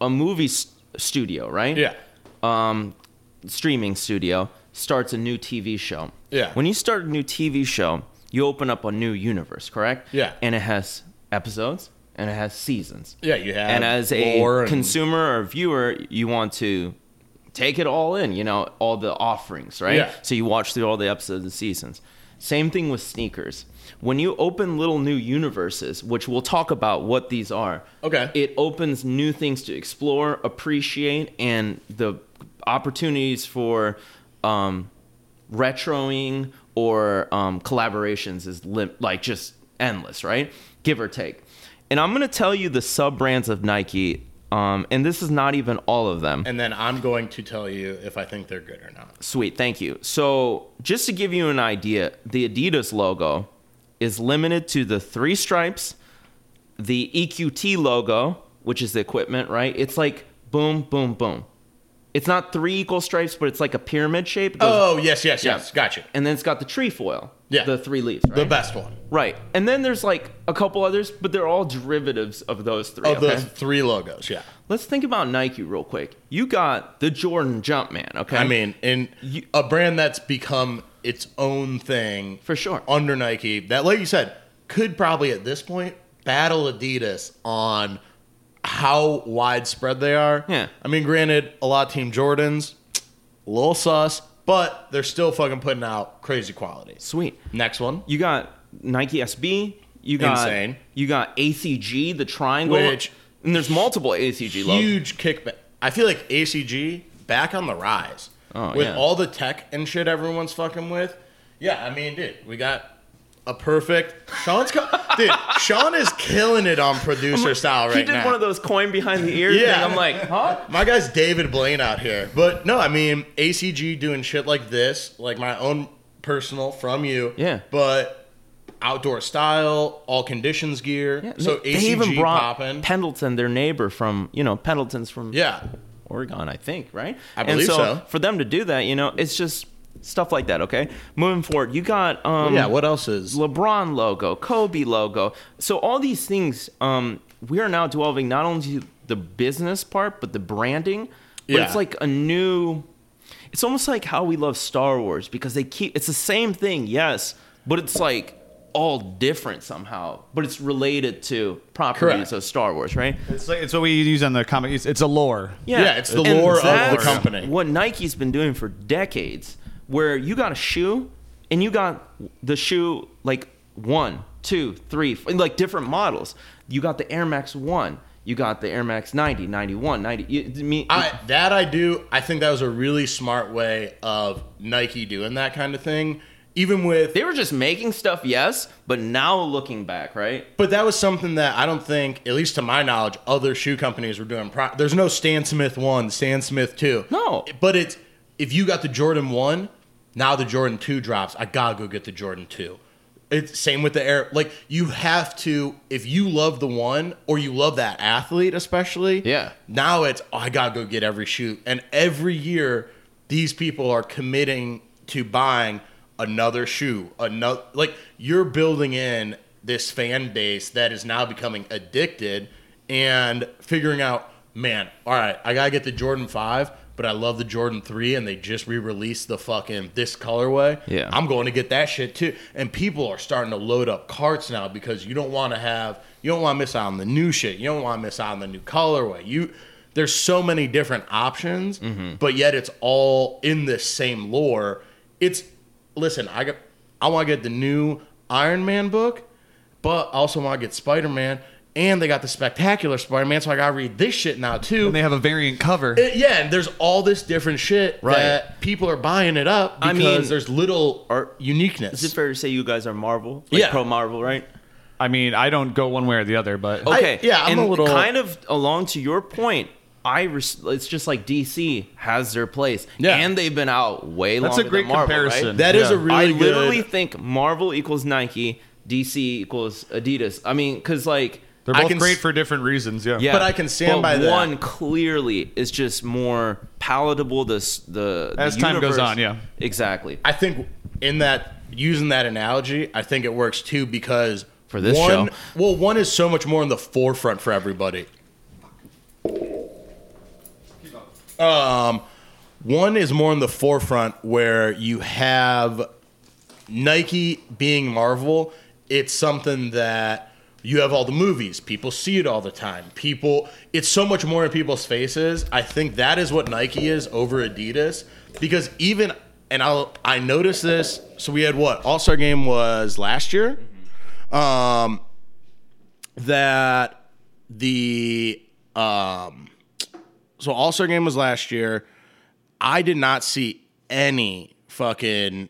a movie studio, right? Yeah. Um, streaming studio starts a new TV show. Yeah. When you start a new TV show, you open up a new universe, correct? Yeah. And it has episodes and it has seasons. Yeah, you have and as a and- consumer or viewer, you want to take it all in, you know, all the offerings, right? Yeah. So you watch through all the episodes and seasons. Same thing with sneakers. When you open little new universes, which we'll talk about what these are, Okay. it opens new things to explore, appreciate, and the opportunities for um, retroing or um, collaborations is lim- like just endless, right? Give or take. And I'm gonna tell you the sub brands of Nike, um, and this is not even all of them. And then I'm going to tell you if I think they're good or not. Sweet, thank you. So, just to give you an idea, the Adidas logo is limited to the three stripes, the EQT logo, which is the equipment, right? It's like boom, boom, boom. It's not three equal stripes, but it's like a pyramid shape. Goes- Oh yes, yes, Yeah. yes. Gotcha. And then it's got the trefoil. Yeah. The three leaves. Right? The best one Right. And then there's like a couple others, but they're all derivatives of those three. of okay? the three logos. Yeah. Let's think about Nike real quick. You got the Jordan Jumpman, okay? I mean, in You- a brand that's become its own thing For sure. under Nike, that, like you said, could probably at this point battle Adidas on how widespread they are. Yeah. I mean, granted, a lot of Team Jordans, a little sus, but they're still fucking putting out crazy quality. Sweet. Next one. You got Nike SB. You got Insane. You got ACG, the triangle. Which- and there's multiple ACG logos. huge kickback. I feel like ACG back on the rise Oh, with yeah. all the tech and shit everyone's fucking with. Yeah, I mean, dude, we got a perfect. Sean's co- [laughs] dude. Sean is killing it on producer style right now. he did now. one of those coin behind the ear Yeah. thing. I'm like, huh? My guy's David Blaine out here, but no, I mean ACG doing shit like this, like my own personal from you. Yeah. but. Outdoor style, all conditions gear. Yeah, so they, ACG they even brought popping. Pendleton, their neighbor from, you know, Pendleton's from yeah, Oregon, I think, right? I and believe so, so. For them to do that, you know, it's just stuff like that. Okay, moving forward, you got um, yeah. What else is? LeBron logo, Kobe logo. So all these things, um, we are now delving not only the business part, but the branding. But Yeah. it's like a new. It's almost like how we love Star Wars because they keep. It's the same thing, yes, but it's like all different somehow. But it's related to properties Correct. of Star Wars, right? It's like it's what we use on the comic. It's, it's a lore. Yeah, it's the and lore of the company. What Nike's been doing for decades, where you got a shoe and you got the shoe like one, two, three, like different models. You got the Air Max 1, you got the Air Max 90, 91, 90. You, I mean, I, that I do. I think that was a really smart way of Nike doing that kind of thing. Even with, they were just making stuff, yes, but now looking back, right? but that was something that I don't think, at least to my knowledge, other shoe companies were doing. Pro- There's no Stan Smith one, Stan Smith two. No. but it's if you got the Jordan one, now the Jordan two drops. I gotta go get the Jordan two. It's same with the air. Like you have to, if you love the one or you love that athlete, especially. Yeah. Now it's oh, I gotta go get every shoe, and every year these people are committing to buying another shoe. Another like you're building in this fan base that is now becoming addicted and figuring out, man, all right, I gotta get the Jordan five. But I love the Jordan 3 and they just re-released the fucking this colorway. Yeah. I'm going to get that shit too. And people are starting to load up carts now because you don't want to have you don't want to miss out on the new shit. You don't want to miss out on the new colorway. You there's so many different options, mm-hmm. but yet it's all in this same lore. It's listen, I got I want to get the new Iron Man book, but I also want to get Spider Man. And they got the spectacular Spider Man, so I gotta read this shit now too. And they have a variant cover. It- yeah, and there's all this different shit Right. that people are buying it up I because mean, there's little are- uniqueness. Is it fair to say you guys are Marvel? Like Yeah. pro Marvel, right? I mean, I don't go one way or the other, but Okay. yeah, I'm and a little- kind of along to your point. I res- it's just like DC has their place, Yeah. and they've been out way That's longer a great than Marvel, comparison. Right? That is Yeah. a really I good. literally think Marvel equals Nike, DC equals Adidas. I mean, because like they're both can great s- for different reasons. Yeah. yeah, But I can stand but by that. One clearly is just more palatable. This the As the time goes on, yeah. exactly. I think in that using that analogy, I think it works too because For this one, show. well, one is so much more in the forefront for everybody. Um, one is more in the forefront where you have Nike being Marvel. It's something that you have all the movies. People see it all the time. People, it's so much more in people's faces. I think that is what Nike is over Adidas because even and I I noticed this. So we had what All Star Game was last year. Um, that the um, so All Star Game was last year. I did not see any fucking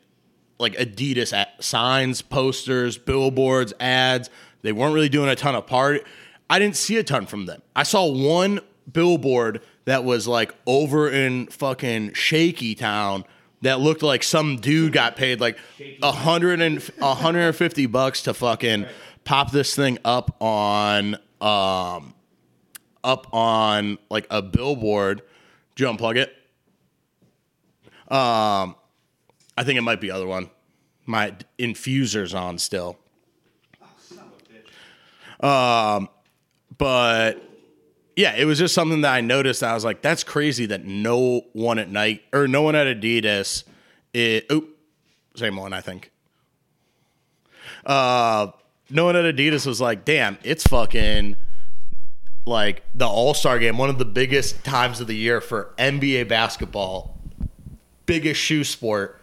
like Adidas signs, posters, billboards, ads. They weren't really doing a ton of part. I didn't see a ton from them. I saw one billboard that was like over in fucking Shaky Town that looked like some dude got paid like a hundred and a hundred and fifty bucks to fucking pop this thing up on um up on like a billboard. Do you unplug it? Um, I think it might be other one. My infuser's on still. Um, but yeah, it was just something that I noticed. I was like, that's crazy that no one at night or no one at Adidas. It, oop, same one, I think. Uh, no one at Adidas was like, damn, it's fucking like the All Star game, one of the biggest times of the year for NBA basketball, biggest shoe sport.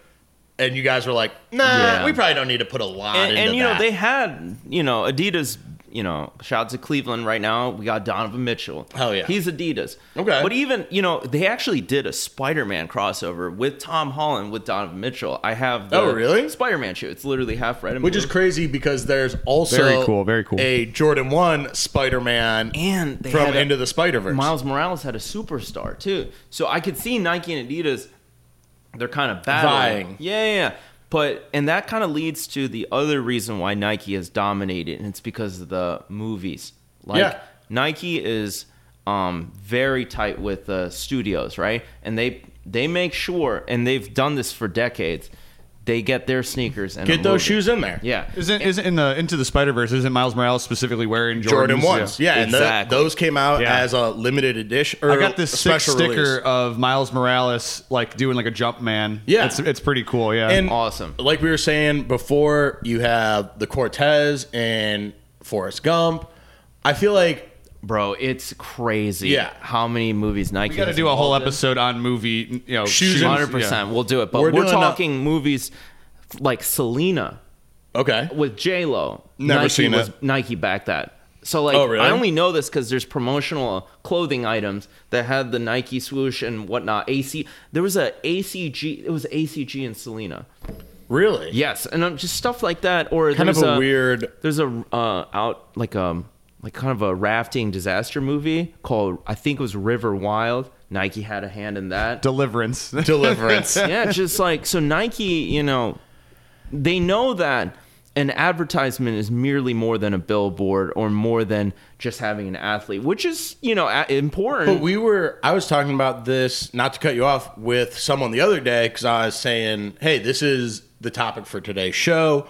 And you guys were like, nah, Yeah. we probably don't need to put a lot and, and you know they had you know Adidas. You know, shout out to Cleveland right now. We got Donovan Mitchell. Oh yeah. he's Adidas. Okay. but even you know they actually did a Spider-Man crossover with Tom Holland with Donovan Mitchell. I have oh, the Oh, really? Spider-Man shoe. It's literally half red and Which blue. is crazy because there's also Very cool, very cool. a Jordan 1 Spider Man and they from had a- Into the Spider Verse. Miles Morales had a superstar too. So I could see Nike and Adidas, they're kind of battling. Vying. Yeah, yeah, yeah. But and that kind of leads to the other reason why Nike has dominated, and it's because of the movies. Like Yeah. Nike is um, very tight with the studios, right? And they they make sure, and they've done this for decades. They get their sneakers and Get those movie. shoes in there. Yeah, Isn't isn't in the Into the Spider Verse? Isn't Miles Morales specifically wearing Jordan ones, yeah, and the- Exactly. those came out Yeah. as a limited edition. Or I got this a sick sticker release. of Miles Morales like doing like a jump man. Yeah. it's it's pretty cool. Yeah, And Awesome. Like we were saying before, you have the Cortez and Forrest Gump. I feel like bro, it's crazy. Yeah. how many movies Nike? we got to has do a whole involved in. episode on movie. You know, Shoes shoes. and- Hundred percent, we'll do it. But We're we're, doing a- talking movies like Selena okay, with J Lo. Never Nike seen was it. Nike backed that. So like, Oh, really? I only know this because there's promotional clothing items that had the Nike swoosh and whatnot. AC, there was a ACG. It was ACG and Selena. really, Yes, and um, just stuff like that. Or kind of there's a, weird. There's a uh, out like um like kind of a rafting disaster movie called I think it was River Wild. Nike had a hand in that. Deliverance. [laughs] Deliverance. [laughs] yeah, just like so Nike, you know, they know that an advertisement is merely more than a billboard or more than just having an athlete, which is, you know, a- important. But we were, I was talking about this, not to cut you off, with someone the other day because I was saying, hey, this is the topic for today's show.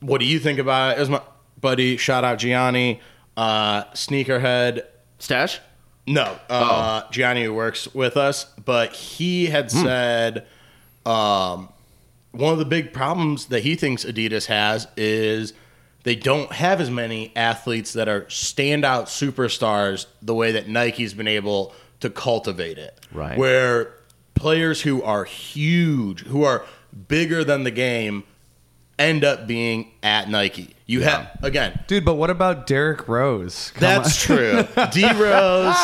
What do you think about it? It was my buddy, shout out Gianni, uh, sneakerhead. Stash? No, uh, Gianni who works with us, but he had said um, one of the big problems that he thinks Adidas has is they don't have as many athletes that are standout superstars the way that Nike's been able to cultivate it. Right. Where players who are huge, who are bigger than the game, end up being at Nike. You have again, Dude, but what about Derrick Rose? Come that's true. [laughs] D Rose,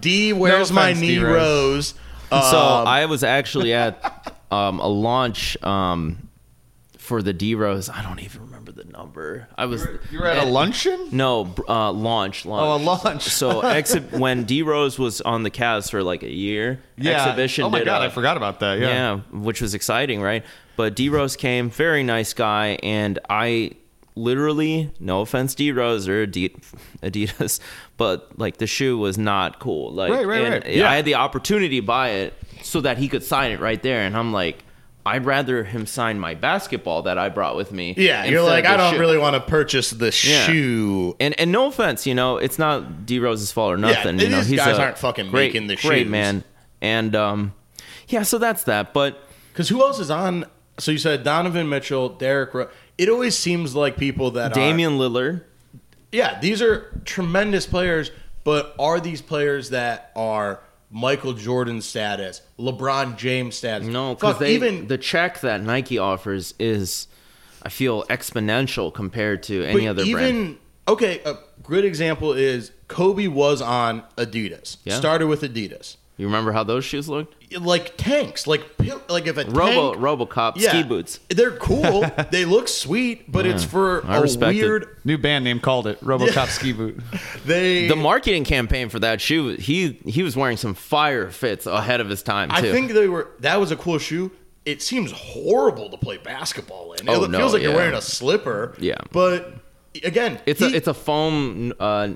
D. Where's my offense, knee D. Rose. Rose? so Um, I was actually at um, a launch um, for the D Rose. I don't even remember the number. I was You were at a luncheon? No, uh, launch, launch. Oh, a launch. so exhi- [laughs] when D Rose was on the Cavs for like a year, exhibition. Oh my did god, a- I forgot about that. Yeah. yeah, which was exciting, right? But D Rose came, very nice guy, and I literally, no offense, D Rose or [laughs] Adidas, but like the shoe was not cool. Like, Right, right, and right. Yeah. I had the opportunity to buy it so that he could sign it right there, and I'm like. I'd rather him sign my basketball that I brought with me. yeah, you're like, I don't shoe." really want to purchase the Yeah. shoe. And and no offense, you know, it's not D Rose's fault or nothing. these you know, he's guys a aren't fucking great, making the great shoes. man. And um, yeah, so that's that. But Because who else is on? So you said Donovan Mitchell, Derrick. It always seems like people that. Damian Lillard, Yeah, these are tremendous players, but are these players that are Michael Jordan status, LeBron James status? no, because even the check that Nike offers is, I feel, exponential compared to any other even brand. okay. A good example is Kobe was on Adidas. Yeah. Started with Adidas. You remember how those shoes looked? Like tanks, like like if a Robo tank, RoboCop yeah, ski boots. They're cool. [laughs] they look sweet, but it's for I a respect it. weird. New band name called it RoboCop Ski Boot. [laughs] They The marketing campaign for that shoe, he he was wearing some fire fits ahead of his time too. I think they were. That was a cool shoe. It seems horrible to play basketball in. Oh, it no, feels like you're wearing a slipper. Yeah. but again, it's he- a it's a foam uh,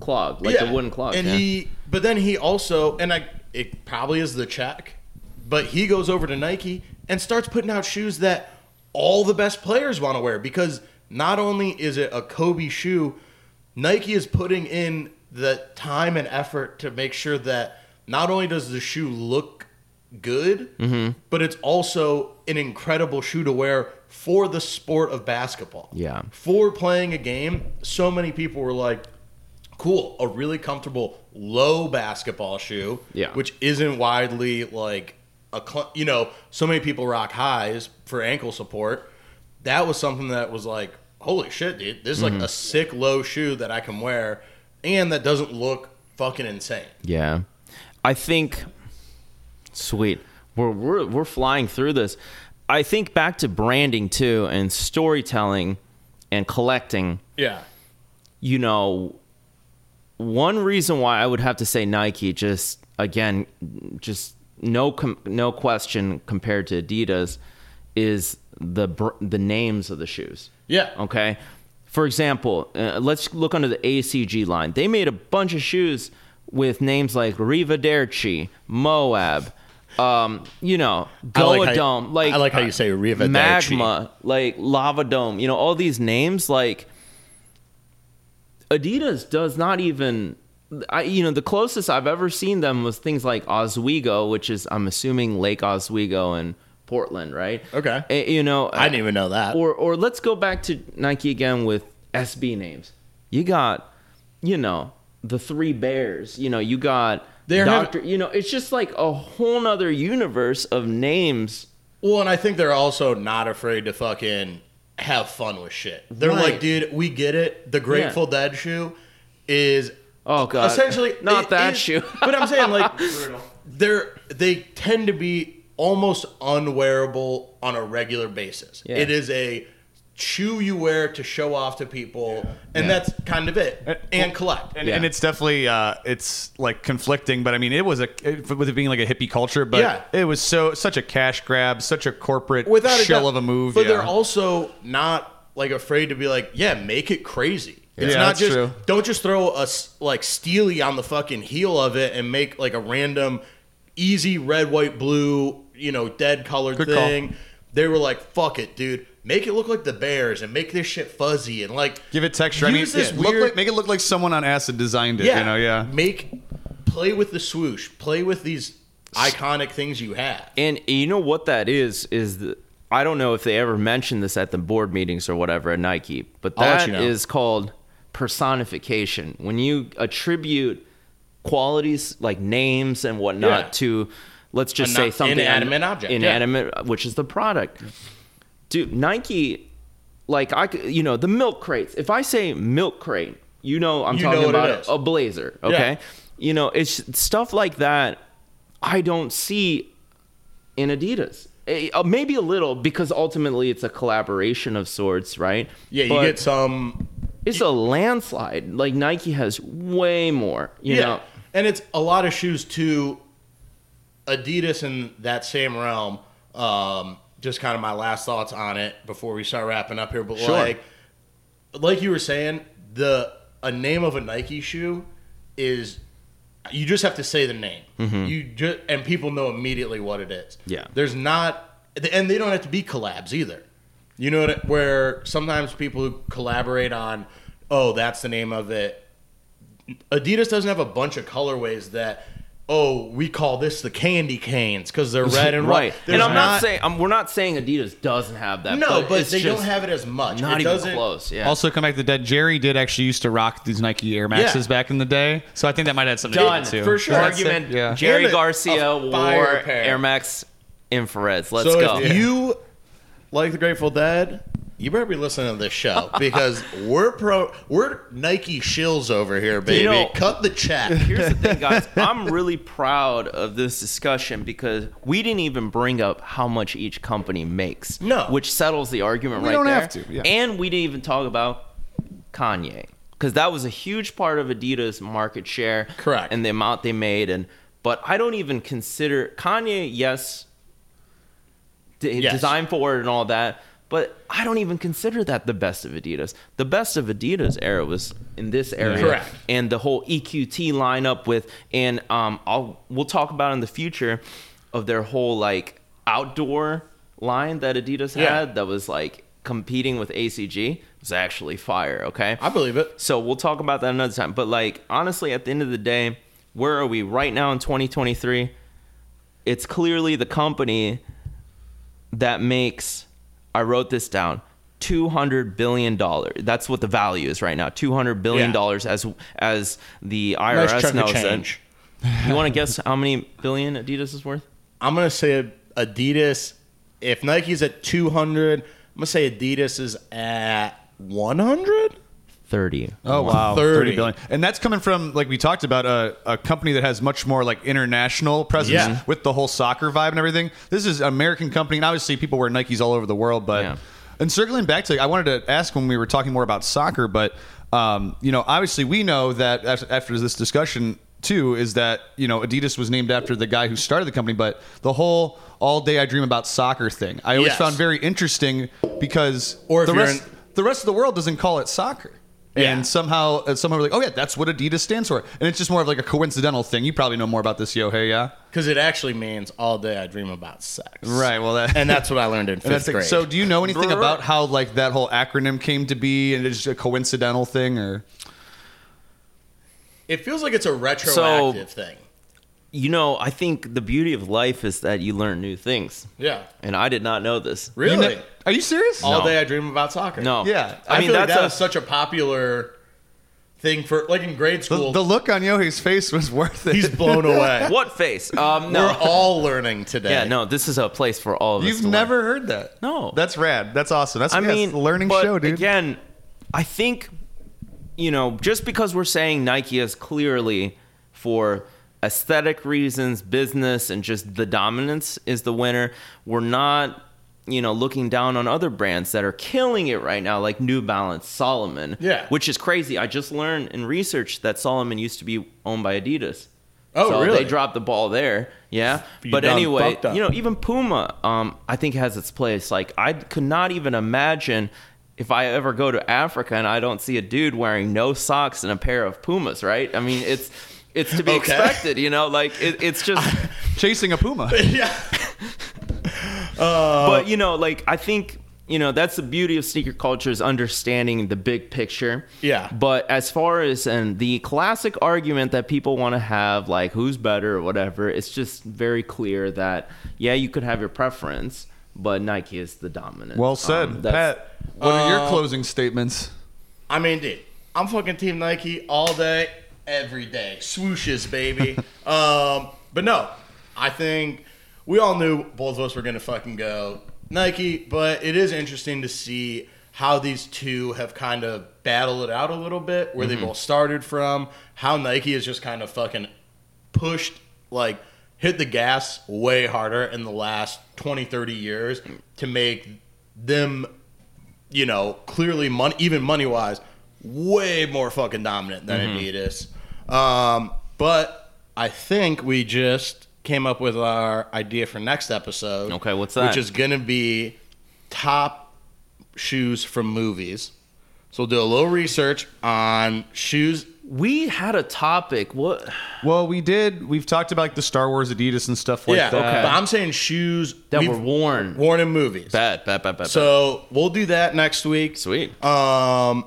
clog, like yeah. a wooden clog. And yeah. he, but then he also, and I, it probably is the check, But he goes over to Nike and starts putting out shoes that all the best players want to wear because not only is it a Kobe shoe, Nike is putting in the time and effort to make sure that not only does the shoe look good, Mm-hmm. but it's also an incredible shoe to wear for the sport of basketball. Yeah. For playing a game, so many people were like, cool, a really comfortable low basketball shoe, Yeah. which isn't widely like a cl- you know, so many people rock highs for ankle support. That was something that was like, holy shit, dude, this is Mm-hmm. like a sick low shoe that I can wear and that doesn't look fucking insane. Yeah. I think sweet. We're we're we're flying through this. I think back to branding too and storytelling and collecting. Yeah. You know, one reason why I would have to say Nike just again just no com- no question compared to Adidas is the br- the names of the shoes. Yeah. Okay. For example, uh, let's look under the ACG line. They made a bunch of shoes with names like Revaderchi, Moab, um, you know, I like Goadome, like I like how you say Revaderchi. Magma, like Lava Dome. You know, all these names. Like Adidas does not even. I, you know, the closest I've ever seen them was things like Oswego, which is I'm assuming Lake Oswego and Portland, right? Okay. Uh, you know, I didn't even know that. or or let's go back to Nike again with SB names. You got, you know, the three bears. You know, you got They're having- Doctor. You know, it's just like a whole nother universe of names. Well, and I think they're also not afraid to fucking have fun with shit. They're Right. like, dude, we get it. The Grateful Dead shoe is Oh god, essentially [laughs] not that is- shoe. [laughs] but I'm saying like [laughs] they're they tend to be almost unwearable on a regular basis. Yeah. It is a shoe you wear to show off to people, and Yeah. that's kind of it. Uh, And collect. And, Yeah. and it's definitely uh, it's like conflicting, but I mean, it was a it, with it being like a hippie culture, but Yeah. it was so such a cash grab, such a corporate without a shell doubt. of a move. But yeah. they're also not like afraid to be like, yeah, make it crazy. It's Yeah, not just true. don't just throw a s- like Stealie on the fucking heel of it and make like a random easy red, white, blue, you know, dead colored Good call. thing. They were like, fuck it, dude. Make it look like the Bears and make this shit fuzzy and like give it texture. I mean, use this yeah, look weird- like, make it look like someone on acid designed it. yeah, You know, yeah. Make play with the swoosh, play with these iconic things you have. And you know what that is? Is the I don't know if they ever mentioned this at the board meetings or whatever at Nike, but I'll that you know. is called personification. When you attribute qualities like names and whatnot Yeah. to, let's just A say not- something inanimate object, yeah. inanimate, which is the product. Dude, Nike, like I, could- you know, the milk crates. If I say milk crate, you know, I'm You talking know about a blazer. Okay, you know, it's stuff like that. I don't see in Adidas. Uh, Maybe a little because ultimately it's a collaboration of sorts, right? Yeah, you But get some it's a landslide. Like Nike has way more, you yeah. know. And it's a lot of shoes too. Adidas in that same realm. Um, just kind of my last thoughts on it before we start wrapping up here. But Sure. like, like you were saying, the a name of a Nike shoe is you just have to say the name. Mm-hmm. You just and people know immediately what it is. Yeah. There's not, and they don't have to be collabs either. You know what? Where sometimes people who collaborate on, oh, that's the name of it. Adidas doesn't have a bunch of colorways that, oh, we call this the candy canes because they're [laughs] red and right. white. And I'm not, saying I'm, we're not saying Adidas doesn't have that. no, but it's they don't have it as much. not it even close. Yeah. Also, come back to that. Jerry did actually used to rock these Nike Air Maxes Yeah. back in the day, so I think that might have something Done to do it too. for sure. Argument. Yeah. Jerry And a- Garcia a wore pair. Air Max infrareds. Let's so go. if you like the Grateful Dead, you better be listening to this show because we're pro, we're Nike shills over here, baby. know- Cut the check. [laughs] Here's the thing, guys. I'm really proud of this discussion because we didn't even bring up how much each company makes. No. Which settles the argument We right don't there. have to, yeah. And we didn't even talk about Kanye because that was a huge part of Adidas' market share. Correct. And the amount they made. And but I don't even consider Kanye. Yes, d- Yes. design forward and all that. But I don't even consider that the best of Adidas. The best of Adidas era was in this area Correct. and the whole EQT lineup with and um I'll we'll talk about in the future of their whole like outdoor line that Adidas Yeah. had that was like competing with ACG was actually fire. Okay, I believe it. so we'll talk about that another time. But like honestly, at the end of the day, where are we right now in 2023? It's clearly the company that makes. I wrote this down. Two hundred billion dollars. That's what the value is right now. Two hundred billion dollars, as as the Nice IRS of knows change. it. You want to guess how many billion Adidas is worth? I'm gonna say Adidas. If Nike's at 200, I'm gonna say Adidas is at 100. Thirty. Oh wow, 30. 30 billion. And that's coming from like we talked about a, a company that has much more like international presence Yeah. with the whole soccer vibe and everything. This is an American company and obviously people wear Nikes all over the world, but Yeah. and circling back to I wanted to ask when we were talking more about soccer, but um, you know, obviously we know that after this discussion too is that, you know, Adidas was named after the guy who started the company, but the whole all day I dream about soccer thing. I always Yes. found very interesting because Or the rest in- the rest of the world doesn't call it soccer. Yeah. And somehow, uh, somehow we're like, oh yeah, that's what Adidas stands for, and it's just more of like a coincidental thing. You probably know more about this, Yohei, yeah? Because it actually means all day I dream about sex. Right. Well, that And that's what I learned in [laughs] fifth that's like- grade. so. Do you know anything about how like that whole acronym came to be, and it's just a coincidental thing, or it feels like it's a retroactive thing. You know, I think the beauty of life is that you learn new things, Yeah. and I did not know this. Really? You know- are you serious? all No. day I dream about soccer. No. Yeah. I, I, mean feel like that's that a, was such a popular thing for like in grade The, school. the look on Yohei's face was [laughs] worth it. he's blown away. [laughs] what face? Um, We're all learning today. Yeah, no. This is a place for all of us. You've to learn. never heard that? No. That's rad. That's awesome. That's I yeah, mean, a learning but show, dude. Again, I think you know, just because we're saying Nike is clearly for aesthetic reasons, business, and just the dominance is the winner, we're not you know looking down on other brands that are killing it right now like new balance Salomon Yeah. which is crazy i just learned in research that Salomon used to be owned by adidas Oh, so really? they dropped the ball there yeah You but anyway you know even Puma, um, I think has its place. Like I could not even imagine if I ever go to Africa and I don't see a dude wearing no socks and a pair of Pumas. Right? I mean, it's it's to be [laughs] Okay. expected. You know, like it, it's just. [laughs] Chasing a puma. [laughs] yeah. But you know, like I think. You know that's the beauty of sneaker culture is understanding the big picture. Yeah. But as far as and the classic argument that people want to have, like who's better or whatever, it's just very clear that yeah, you could have your preference, but Nike is the dominant. Well said, Um, Pat. What are your Uh, closing statements? I mean, dude, I'm fucking Team Nike all day, every day. Swooshes, baby. [laughs] um, but no, I think we all knew both of us were gonna fucking go Nike, but it is interesting to see how these two have kind of battled it out a little bit, where they both started from, how Nike has just kind of fucking pushed, like, hit the gas way harder in the last 20, 30 years to make them you know, clearly money, even money wise, way more fucking dominant than Adidas. Um, but I think we just came up with our idea for next episode. Okay, what's that? Which is gonna be top shoes from movies. So we'll do a little research on shoes. we had a topic. What? Well, we did. We've talked about like the Star Wars Adidas and stuff like yeah, that. but I'm saying shoes That were worn. worn in movies. Bad, bad, bad, bad. So we'll do that next week. Sweet. Um,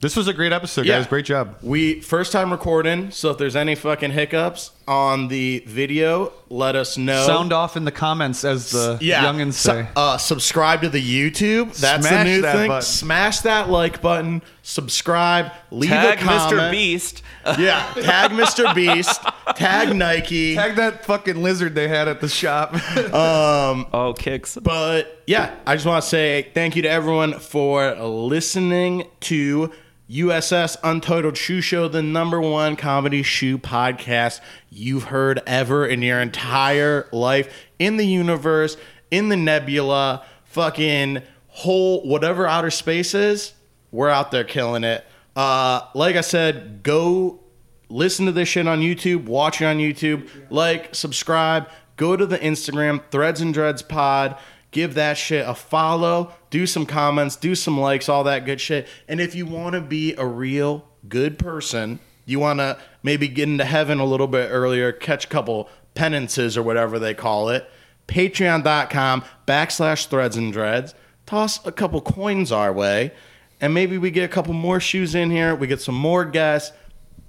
This was a great episode, Yeah. guys. Great job. We first time recording, so if there's any fucking hiccups on the video, let us know. Sound off in the comments, as the yeah, youngins Su- say. uh, subscribe to the YouTube. That's Smash the new that thing. button. Smash that like button. Subscribe. Leave Tag a comment. Tag Mr. Beast. [laughs] Yeah, tag Mr. Beast. Tag Nike. Tag that fucking lizard they had at the shop. [laughs] um. Oh, kicks. But yeah, I just want to say thank you to everyone for listening to USS Untitled Shoe Show, the number one comedy shoe podcast you've heard ever in your entire life in the universe, in the nebula, fucking whole whatever outer space is. We're out there killing it. Uh, like I said, go listen to this shit on YouTube, watch it on YouTube, like, subscribe, go to the Instagram, Threads and Dreads Pod, give that shit a follow, do some comments, do some likes, all that good shit. And if you want to be a real good person, you want to maybe get into heaven a little bit earlier, catch a couple penances or whatever they call it. Patreon.com backslash threads and dreads. Toss a couple coins our way, and maybe we get a couple more shoes in here. We get some more guests,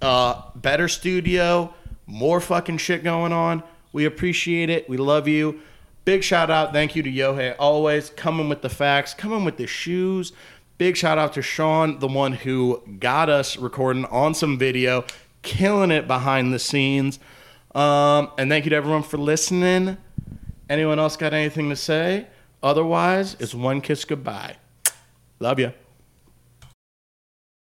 uh, better studio, more fucking shit going on. We appreciate it. We love you. Big shout out, thank you to Yohei always coming with the facts, coming with the shoes. Big shout out to Sean, the one who got us recording on some video, killing it behind the scenes. Um, and thank you to everyone for listening. Anyone else got anything to say? Otherwise, it's one kiss goodbye. Love you.